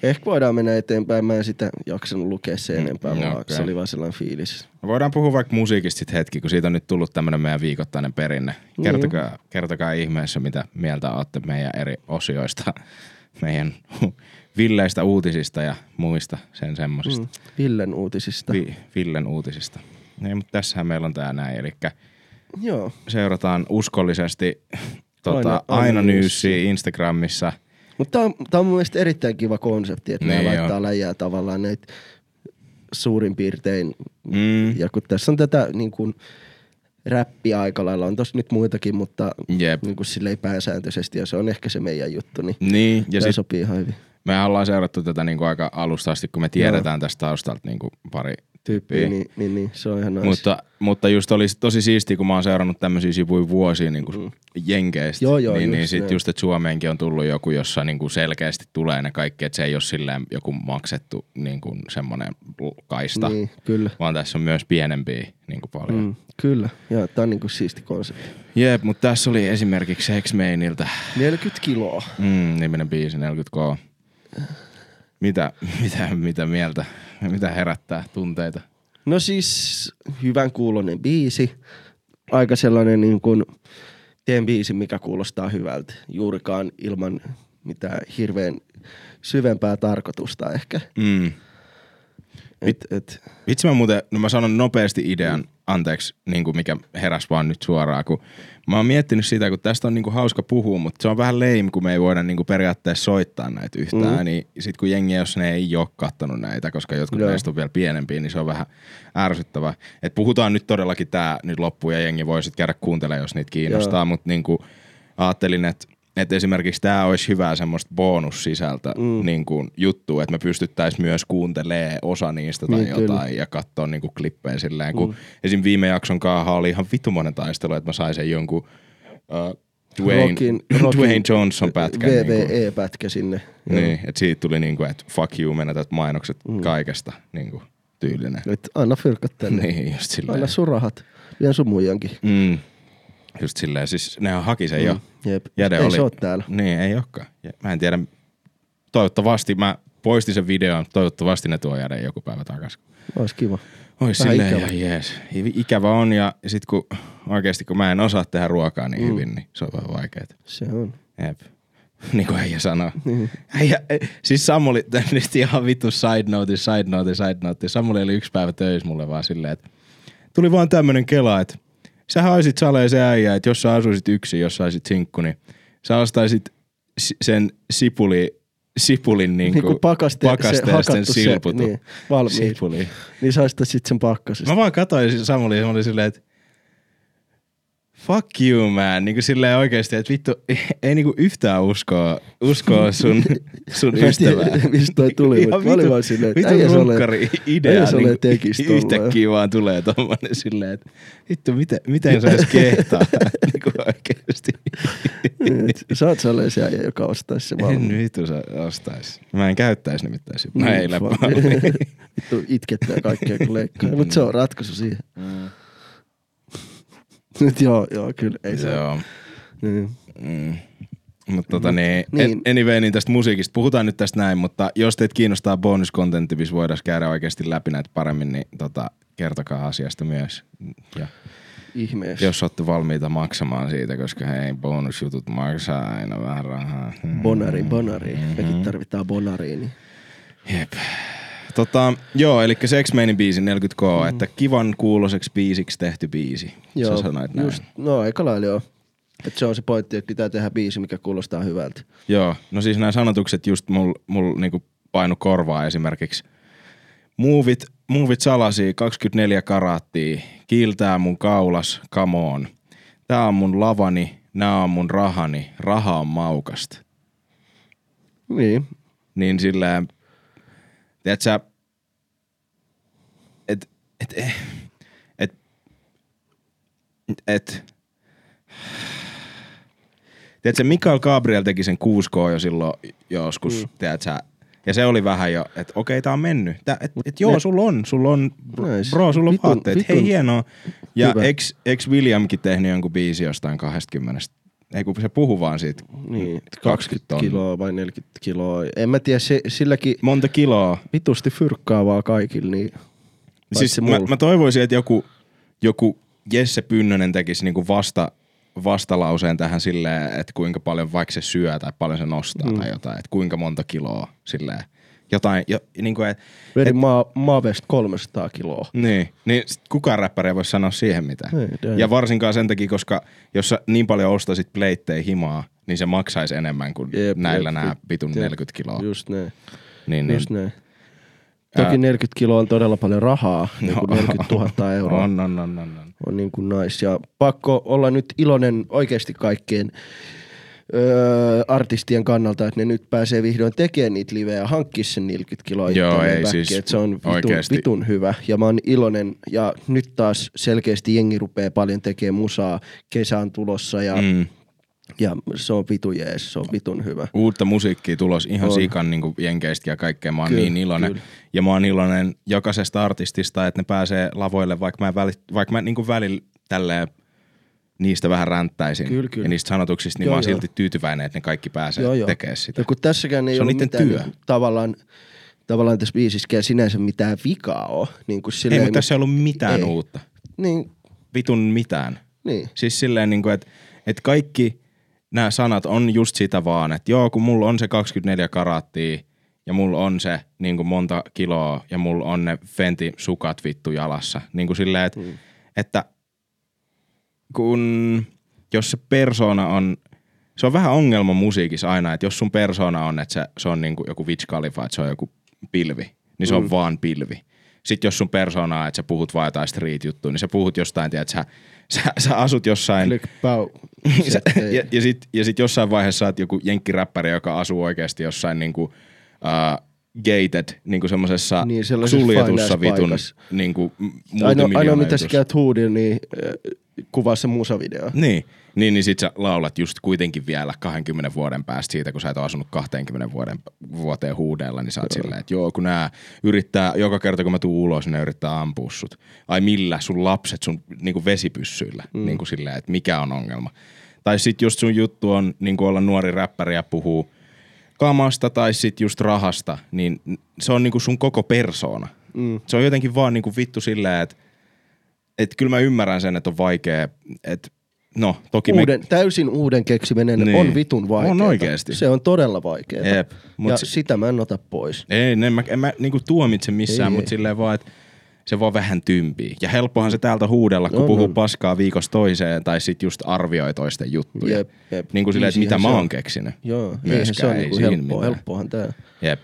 Ehkä voidaan mennä eteenpäin. Mä en sitä jaksanut lukea sen Mm, enempää, vaan okei. se oli vaan sellainen fiilis. Voidaan puhua vaikka musiikista sit hetki, kun siitä on nyt tullut tämmönen meidän viikoittainen perinne. Niin. Kertokaa, kertokaa ihmeessä, mitä mieltä olette meidän eri osioista, meidän villeistä uutisista ja muista sen semmosista. Mm. Villen uutisista. Vi- Villen uutisista. Niin, mutta tässähän meillä on tää näin, eli Joo. seurataan uskollisesti tota, Aina- nyyssiä Instagramissa. Mutta tää on, tää on mun mielestä erittäin kiva konsepti, että Niin niin joo. laittaa läjää tavallaan näitä suurin piirtein. Mm. Ja kun tässä on tätä niin kuin, räppiä aika lailla, on tossa nyt muitakin, mutta Jep. niin kuin silleen pääsääntöisesti, ja se on ehkä se meidän juttu, niin Niin, ja sit sopii ihan hyvin. me ollaan seurattu tätä niinku aika alusta asti, kun me tiedetään tästä taustalta niinku pari Tyyppiä, tyyppiä. niin, niin, niin, se on ihan nice. Mutta, mutta just oli tosi siistiä, kun mä oon seurannut tämmöisiä sivuja vuosia niin kuin jenkeistä. Joo, joo, niin, niin just sit näin. just, että Suomeenkin on tullut joku, jossa niin kuin selkeästi tulee ne kaikki, että se ei ole silleen joku maksettu niin kuin semmoinen kaista, Niin, kyllä. vaan tässä on myös pienempiä niin kuin paljon. Mm. Mm, kyllä, ja tää on niinku siisti konsepti. Jep, mutta tässä oli esimerkiksi X-Mainiltä 40 kiloa. mm, niminen biisi 40K. Mitä, mitä, mitä mieltä, mitä herättää tunteita? No siis hyvän kuulonen biisi. Aika sellainen niin kuin, teen biisi, mikä kuulostaa hyvältä. Juurikaan ilman mitään hirveän syvempää tarkoitusta ehkä. Mm. Et, et, Vitsi mä muuten, no mä sanon nopeasti idean, anteeksi, niin kuin mikä heräs vaan nyt suoraan, kun mä oon miettinyt sitä, kun tästä on niin kuin hauska puhua, mutta se on vähän lame, kun me ei voida niin kuin periaatteessa soittaa näitä yhtään, Mm. niin sit kun jengi, jos ne ei ole kattonut näitä, koska jotkut Joo. näistä on vielä pienempiä, niin se on vähän ärsyttävää. Et puhutaan nyt todellakin tää nyt loppuun ja jengi voi sit käydä kuuntelemaan, jos niitä kiinnostaa, mutta niin kuin ajattelin, että että esimerkiksi tämä olisi hyvää semmoista bonussisältä mm. niin kuin juttu, että me pystyttäisiin myös kuuntelemaan osa niistä tai Niin, niin, kyllä. jotain ja katsoa niin kuin klippejä silleen, kun mm. esim. viime jakson kaaha oli ihan vittumonen taistelu, että mä sain sen jonkun uh, Dwayne, Rockin, Rockin Dwayne Johnson. Niin, kuin, VVE-pätkä sinne. Joo. niin että siitä tuli niin kuin, että fuck you, menetät mainokset mm. kaikesta niin kuin, tyylinen. Et anna fyrkat tänne. Niin, just silleen. Anna sun rahat. Vien sun muijankin. Mm. Just silleen, siis nehän haki sen mm. jo. Jep. Jäde ei oli, se oo täällä. Niin, ei olekaan. Ja Mä en tiedä, toivottavasti mä poistin sen videon, toivottavasti ne tuo Jäde joku päivä takaisin. Ois kiva. Ois Vähän silleen ikävä. ihan jees. Ikävä on ja sit kun oikeesti kun mä en osaa tehdä ruokaa niin mm. hyvin, niin se on vähän vaikeeta. Se on. Jep. Niin kuin äijä sanoo. Niin. Äijä, e, siis Samuli, nyt ihan vittu side note, side note, side note. Samuli oli yksi päivä töissä mulle vaan silleen, että tuli vaan tämmönen kela, että sä haisit saleen se äijä, että jos sä asuisit yksin, jos saisit sinkku, niin sä ostaisit si- sen sipuli, sipulin niinku, Niinku pakaste- se pakasteen ja sitten hakattu se, silputun. niin, valmiin. Sipuli. Niin sä sit sen pakkasesta. Mä vaan katsoin Samuli ja mä olin silleen, että fuck you man, niinku silleen oikeesti, että vittu, ei niinku yhtään uskoa, uskoa sun, sun Mä en ystävää. mistä toi tuli, mutta mä olin vaan silleen, että vittu äijä se ole- runkkari idea, niinku, tekis tolleen. yhtäkkiä vaan tulee tommonen silleen, että vittu, miten, miten sä edes kehtaa, niinku oikeesti. Et Sä oot sellainen se äijä, joka ostaisi se En valmiin. vittu sä ostais. Mä en käyttäis nimittäin sitä. No Niin, eilen fuck. vaan. Vittu itkettää kaikkea kun leikkaa. Mutta se on ratkaisu siihen. Mm. Nyt joo, joo, kyllä. Ei se Joo. Niin. Mm. Mutta tota niin, Niin. niin. anyway, niin tästä musiikista puhutaan nyt tästä näin, mutta jos teitä kiinnostaa bonuskontentti, missä voidaan käydä oikeasti läpi näitä paremmin, niin tota, kertokaa asiasta myös. Ja Ihmeessä. jos olette valmiita maksamaan siitä, koska hei, bonusjutut maksaa aina vähän rahaa. Bonari, bonari. Mekin tarvitaan bonaria. Niin. Jep. Tota, joo, eli Sex Mainin biisi 40K, mm. että kivan kuuloseksi biisiksi tehty biisi. Joo, Sä sanoit näin. just, no aika lailla joo. Et se on se pointti, että pitää tehdä biisi, mikä kuulostaa hyvältä. Joo, no siis nämä sanotukset just mul, mul niinku painu korvaa esimerkiksi. Muuvit, muuvit salasi 24 karaattia, kiiltää mun kaulas, come on. Tää on mun lavani, nää on mun rahani, raha on maukasta. Niin. Niin silleen, tiedät sä, et, et, et, et, et, tiedätkö, Mikael Gabriel teki sen 6K jo silloin joskus, mm. tiedät sä, ja se oli vähän jo, että okei, tää on mennyt. Tää, et, et joo, ne- sulla on, sulla on, Nice. bro, sulla on Vitun- vaatteet. Hei, hienoa. Ja hyvä. eks, eks Williamkin tehnyt jonkun biisi jostain 20? Ei kun se puhuu vaan siitä. Niin, 20 20 tonnia. kiloa vai 40 kiloa. En mä tiedä, se, silläkin Monta kiloa. vitusti fyrkkaa vaan kaikille, niin Siis mä, mä, toivoisin, että joku, joku Jesse Pynnönen tekisi niinku vasta, vastalauseen tähän silleen, että kuinka paljon vaikka se syö tai paljon se nostaa mm. tai jotain, että kuinka monta kiloa silleen. Jotain, jo, niinku, et, Vedin maa, maavest 300 kiloa. niin, niin sit kukaan räppäri ei voi sanoa siihen mitään. Ei, ei. ja varsinkaan sen takia, koska jos sä niin paljon ostaisit pleittejä himaa, niin se maksaisi enemmän kuin Jep, näillä nämä jep, vitun jep. 40 kiloa. Just näin. niin, niin. Just näin. Toki 40 kiloa on todella paljon rahaa, niin kuin No, 40 000 euroa. On, on, on, on, on. on niin kuin nice. Ja pakko olla nyt iloinen oikeasti kaikkien öö, artistien kannalta, että ne nyt pääsee vihdoin tekemään niitä livejä ja hankkia sen 40 kiloa Joo, ei siis se on vitun, vitun hyvä. Ja mä oon iloinen ja nyt taas selkeästi jengi rupeaa paljon tekemään musaa. Kesä on tulossa ja, mm. Ja se on vitu jees, se on vitun hyvä. uutta musiikkia tulos ihan On. sikan niin jenkeistä ja kaikkea. Mä oon Kyllä, niin iloinen. kyllä. Ja mä oon iloinen jokaisesta artistista, että ne pääsee lavoille, vaikka mä, väli, vaikka mä niin välillä tälleen niistä vähän ränttäisin. Kyllä, kyllä. Ja niistä sanotuksista, niin Joo, mä oon joo. silti tyytyväinen, että ne kaikki pääsee Joo, joo. tekemään sitä. Ja kun tässäkään ei Se ole mitään työ. niin, tavallaan, tavallaan tässä biisissäkään sinänsä mitään vikaa ole. Niin kuin Ei, silleen, mutta tässä ei ollut mitään ei. uutta. Niin, Vitun mitään. niin. Siis silleen, niin kuin, että, että kaikki nämä sanat on just sitä vaan, että joo, kun mulla on se 24 karaattia ja mulla on se niin kuin monta kiloa ja mulla on ne Fenty-sukat vittu jalassa. Niin kuin silleen, että, mm. että kun jos se persona on, se on vähän ongelma musiikissa aina, että jos sun persona on, että se, se on niin kuin joku Witch Khalifa, että se on joku pilvi, niin se mm. on vaan pilvi. Sitten jos sun persona on, että sä puhut vaan jotain street-juttuja, niin sä puhut jostain, tiedät, sä, sä, sä asut jossain Click. Sä- ja, ja sitten ja sit jossain vaiheessa sä oot joku jenkkiräppäri, joka asuu oikeasti jossain niinku, uh, gated, niinku semmosessa Niin, suljetussa vitun niinku, m- Ainoa, ainoa mitä sä käyt huudilla, niin kuvaa se musavideo. Niin, niin, niin sit sä laulat just kuitenkin vielä 20 vuoden päästä siitä, kun sä et ole asunut 20 vuoden, vuoteen huudeella, niin sä oot silleen, että joo, kun nää yrittää, joka kerta kun mä tuun ulos, niin ne yrittää ampua sut. Ai millä sun lapset sun niinku vesipyssyillä, mm. niinku silleen, että mikä on ongelma. Tai sit just sun juttu on niinku olla nuori räppäri ja puhuu kamasta tai sit just rahasta, niin se on niinku sun koko persoona. Mm. Se on jotenkin vaan niinku vittu silleen, että et kyllä mä ymmärrän sen, että on vaikea, että no toki Uuden, täysin uuden keksiminen Niin. on vitun vaikeaa. On oikeesti. Se on todella vaikeaa. Jep, mut ja se- sitä mä en ota pois. me, ei, en mä, en mä niinku tuomitse missään, mutta silleen vaan, että se vaan vähän tympii. Ja helppohan se täältä huudella, kun On, puhuu on. paskaa viikosta toiseen tai sit just arvioi toisten juttuja. Jep, jep. Niin kuin silleen, että mitä mä oon on. keksinyt. Joo, eihän se Myöskään on ei niinku helppoa. mitään. Helppoahan tää. Jep.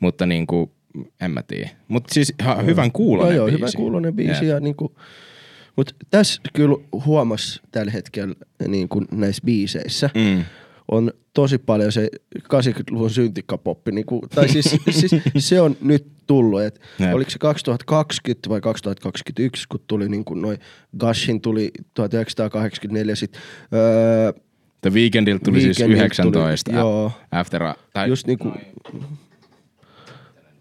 Mutta niinku, en mä tiedä. Mutta siis ha, hyvän kuulonen joo, joo, biisi. hyvän kuulonen biisi. Jep. Ja niinku, mutta tässä kyllä huomas tällä hetkellä niin kuin näissä biiseissä Mm. on tosi paljon se 80-luvun syntikkapoppi. Niin kuin, tai siis, siis, se on nyt tullut. Et oliko se 2020 vai 2021, kun tuli niin kuin noin Gashin tuli 1984 sit, öö, The Weekendiltä tuli siis Weekendiltä 19. Tuli, joo, After a, tai just niinku,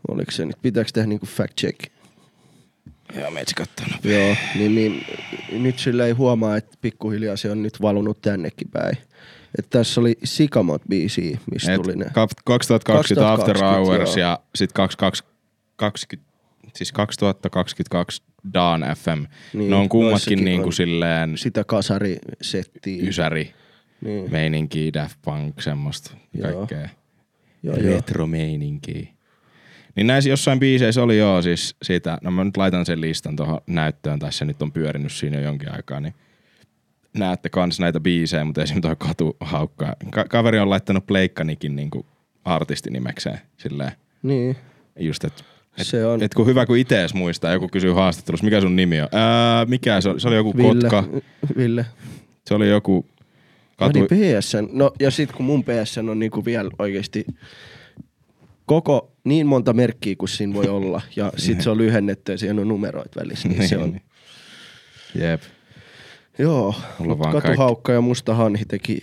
oliko se nyt, pitääkö tehdä niinku fact check? Joo, meitsi kattoo Joo, niin, niin nyt sillä ei huomaa, että pikkuhiljaa se on nyt valunut tännekin päin. Et tässä oli Sikamot biisi, mistä Et tuli ne. kap- 2020 After 2020, Hours joo. ja sit 2020, siis 2022 Dawn FM. Niin, Niin, ne on kummatkin niinku on. silleen Sitä kasarisettiä. ysäri Niin. meininkiä, Daft Punk, semmoista Joo. kaikkea. Joo, joo. Retro-meininkiä. Niin näissä jossain biiseissä oli joo siis siitä, no mä nyt laitan sen listan tuohon näyttöön, tai se nyt on pyörinyt siinä jo jonkin aikaa, niin näette kans näitä biisejä, mutta esimerkiksi toi katu haukkaa. Ka- kaveri on laittanut pleikkanikin niinku artistinimekseen silleen, Niin, just et, et, se on. et kun hyvä kun itse muistaa, joku kysyy haastattelussa, mikä sun nimi on? Ää, mikä se oli? Se oli joku Ville, kotka, Ville. se oli joku Katu... Mä olin PSN. No ja sit kun mun PSN on niinku vielä oikeesti koko niin monta merkkiä kuin siinä voi olla. Ja sit se on lyhennetty ja siinä on numeroit välissä. Niin se on, Jep. joo, Mulla mut vaan Katuhaukka ja Musta Hanhi teki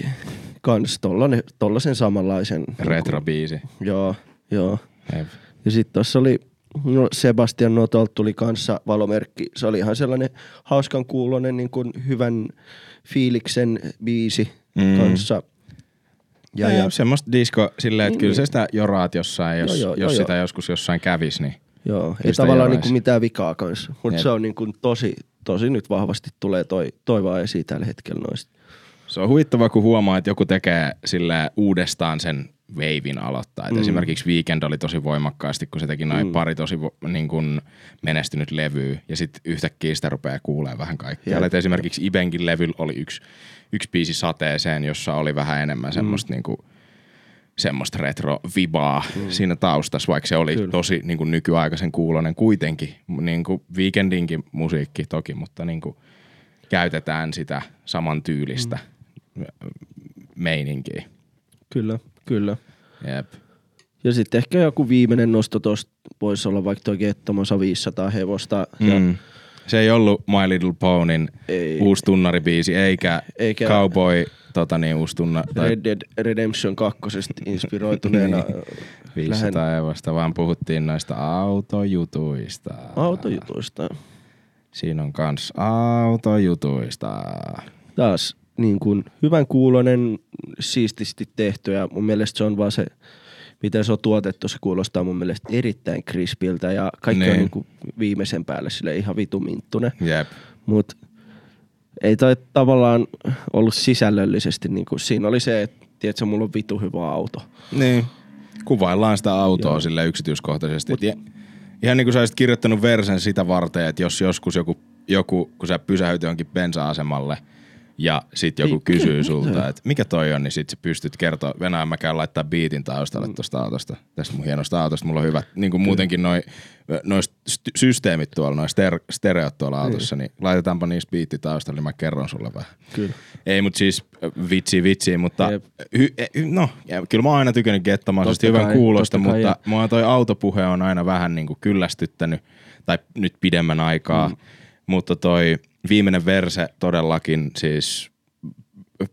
kans tollanen, tollasen samanlaisen. Retrobiisi. Joo, joo. Jep. Ja sitten tuossa oli, no Sebastian Notolt tuli kanssa valomerkki. Se oli ihan sellainen hauskan kuulonen, niin kuin hyvän fiiliksen biisi mm. kanssa. Ja, ja semmoista disco silleen, että Niin, kyllä sä niin. sitä joraat jossain, jos, Joo, joo, jos joo, sitä joo. joskus jossain kävis, niin Joo, ei tavallaan niin kuin mitään vikaa kanssa. Mutta se on niin kuin tosi, tosi nyt vahvasti tulee toi, toi vaan esiin tällä hetkellä noista. se on huittavaa, kun huomaa, että joku tekee sille uudestaan sen veivin aloittaa. Mm. Mm. Esimerkiksi Weekend oli tosi voimakkaasti, kun se teki noin mm. pari tosi vo- niin kuin menestynyt levyä, ja sitten yhtäkkiä sitä rupeaa kuulee vähän kaikkea. Jep. Esimerkiksi Ibenkin levyllä oli yksi, yksi biisi sateeseen, jossa oli vähän enemmän semmoista mm. niin kuin, semmoista retro-vibaa mm. siinä taustassa, vaikka se oli Kyllä. tosi niin kuin nykyaikaisen kuulonen kuitenkin. Niin kuin Weekendinkin musiikki toki, mutta niin kuin käytetään sitä saman tyylistä mm. meininkiä. Kyllä, kyllä. Jep. Ja sitten ehkä joku viimeinen nosto tosta voisi olla vaikka toi Gettomosa 500 hevosta. Ja Mm. Se ei ollut My Little Ponyn Ei. uusi tunnaribiisi, eikä, Eikä- Cowboy tota niin, uusi tunna, tai Red Dead Redemption 2 inspiroituneena Niin. 500 eurosta, vaan puhuttiin noista autojutuista. autojutuista. Siinä on kans autojutuista. Taas niin kuin hyvän kuulonen, siististi tehty ja mun mielestä se on vaan se, miten se on tuotettu, se kuulostaa mun mielestä erittäin krispiltä ja kaikki Niin. on niin kuin viimeisen päälle sille ihan vituminttunen. Jep. Mut ei toi tavallaan ollut sisällöllisesti, niin kuin, siinä oli se, että tiedätkö, mulla on vitu hyvä auto. Niin. Kuvaillaan sitä autoa Joo. sille yksityiskohtaisesti. Mut, ja, ihan niin kuin sä olisit kirjoittanut versen sitä varten, että jos joskus joku, joku kun sä pysähyt johonkin bensa-asemalle ja sit joku Ei, kysyy mikä- sulta, että mikä toi on, niin sit sä pystyt kertoa, Venäjän mä käyn laittaa biitin taustalle Mm. tosta autosta, tästä mun hienosta autosta, mulla on hyvät, niin kuin muutenkin noi, noi st- systeemit tuolla, noi ster- stereot tuolla autossa, niin laitetaanpa niistä biitti taustalle, niin mä kerron sulle vähän. Kyllä. Ei, mutta siis äh, vitsi vitsi, mutta Jep. hy, no, kyllä mä oon aina tykännyt Gettomaisesta Totta hyvän kai, kuulosta, kai, mutta ja- mua toi autopuhe on aina vähän niin kuin kyllästyttänyt, tai nyt pidemmän aikaa, mm. mutta toi viimeinen verse todellakin siis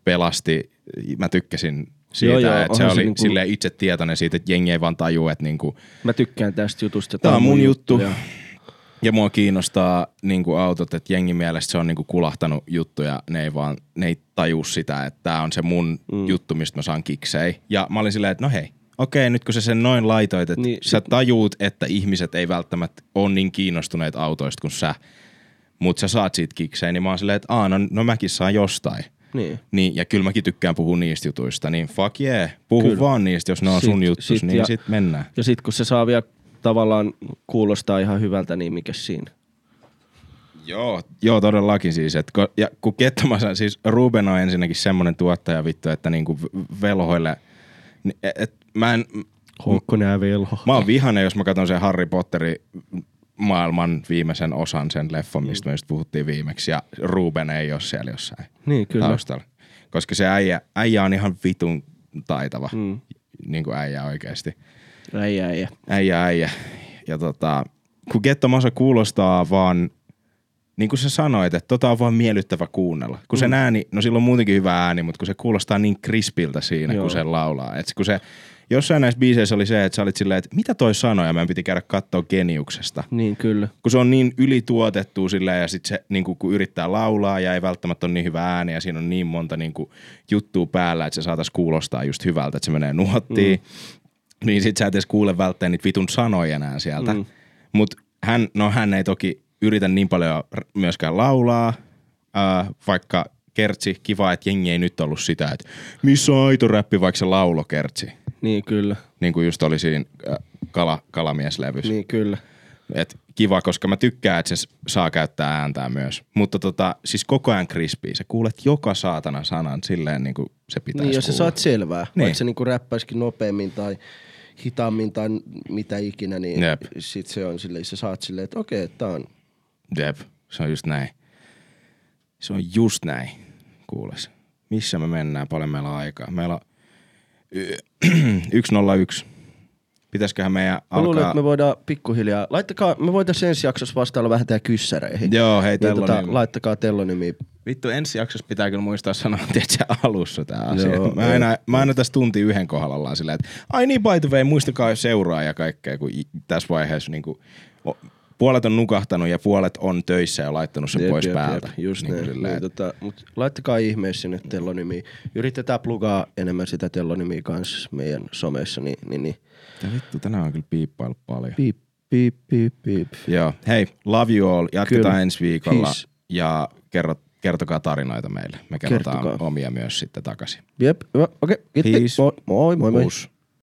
pelasti, mä tykkäsin siitä, Joo, joo, että se se oli niinku- silleen itse tietoinen siitä, että jengi ei vaan tajua, että niinku, Mä tykkään tästä jutusta. Tää on mun juttu. ja- ja mua kiinnostaa niin kuin autot, että jengi mielestä se on niin kuin kulahtanut juttu ja ne ei vaan, ne ei taju sitä, että tää on se mun mm. juttu, mistä mä saan kiksei. Ja mä olin silleen, että no hei, okei, nyt kun sä sen noin laitoit, että niin, sä tajuut, että ihmiset ei välttämättä ole niin kiinnostuneet autoista kuin sä, mutta sä saat siitä kiksei, niin mä oon silleen, että Aa, no, no mäkin saan jostain. Niin. Niin, ja kyllä mäkin tykkään puhua niistä jutuista, niin fuck yeah, puhu Kyllä. vaan niistä, jos ne on Sit- sun juttus, sit niin ja- sit mennään. Ja sit kun se saa vielä tavallaan kuulostaa ihan hyvältä, niin mikä siinä? Joo, joo todellakin siis. Et, ko- ja kun Kettomassa, siis Ruben on ensinnäkin semmoinen tuottaja vittu, että niinku velhoille, et, et, mä en, Houkkonen ja velho. mä oon vihainen, jos mä katson sen Harry Potterin maailman viimeisen osan sen leffon, mistä me just puhuttiin viimeksi, ja Ruben ei ole siellä jossain Niin, kyllä. taustalla. Koska se äijä, äijä on ihan vitun taitava, Mm. mm. niin kuin äijä oikeasti. Äijä, äijä. Äijä, äijä. Ja tota, kun Gettomasa kuulostaa vaan, niin kuin sä sanoit, että tota on vaan miellyttävä kuunnella. Kun sen ääni, no sillä on muutenkin hyvä ääni, mutta kun se kuulostaa niin krispiltä siinä, Joo. kun se laulaa. Et kun se, jossain näissä biiseissä oli se, että sä olit silleen, että mitä toi sanoi, ja meidän piti käydä katsoa Geniuksesta. Niin, kyllä. Kun se on niin ylituotettu silleen, ja sitten se niin kun, kun yrittää laulaa ja ei välttämättä ole niin hyvä ääni, ja siinä on niin monta niin kuin, juttua päällä, että se saataisiin kuulostaa just hyvältä, että se menee nuottiin. Mm. Niin sit sä et edes kuule välttämättä niitä vitun sanoja enää sieltä. Mm. Mut hän, no hän ei toki yritä niin paljon myöskään laulaa, äh, vaikka Kertsi, kiva, että jengi ei nyt ollut sitä, että missä on aito räppi, vaikka se laulo Kertsi. Niin, kyllä. Niin kuin just oli siinä äh, kala, kalamieslevyssä. Niin, kyllä. Et kiva, koska mä tykkään, että se saa käyttää ääntää myös. Mutta tota, siis koko ajan crispy. Sä kuulet joka saatana sanan silleen niin kuin se pitäisi Niin, jos sä saat selvää, niin. Niin. vaikka se niinku räppäisikin nopeammin tai hitaammin tai mitä ikinä, niin Jep. sit se on silleen, sä saat silleen, että okei, tää on, Jep, se on just näin. Se on just näin, kuules. missä me mennään, paljon meillä on aikaa. Meillä on 101. Pitäisiköhän meidän Mä luulen, alkaa... että me voidaan pikkuhiljaa, laittakaa, me voitaisiin ensi jaksossa vastailla vähän tää kyssäreihin. Joo, hei, niin, tota, laittakaa tellonimi. Vittu, ensi jaksossa pitää kyllä muistaa sanoa, tiedätkö, alussa tämä asia. Joo, mä, aina, mä aina tässä tunti yhden kohdalla ollaan silleen, että ai niin, by the way, muistakaa seuraa ja kaikkea, kun tässä vaiheessa niin kuin, puolet on nukahtanut ja puolet on töissä ja laittanut sen Jep, pois jep, päältä. Jep, just niin niin, niin, tota, mut laittakaa ihmeessä sinne tellonimi. Yritetään plugaa enemmän sitä tellonimiä kanssa meidän somessa, niin, niin, niin. Mitä vittu, tänään on kyllä piippailu paljon. Piip, piip, piip, piip. Joo, hei, love you all. Jatketaan Kyllä. ensi viikolla Peace. ja kerro, kertokaa tarinoita meille. Me kerrotaan Kertokaa. omia myös sitten takaisin. Jep, okei. Peace. Moi, moi, moi. moi.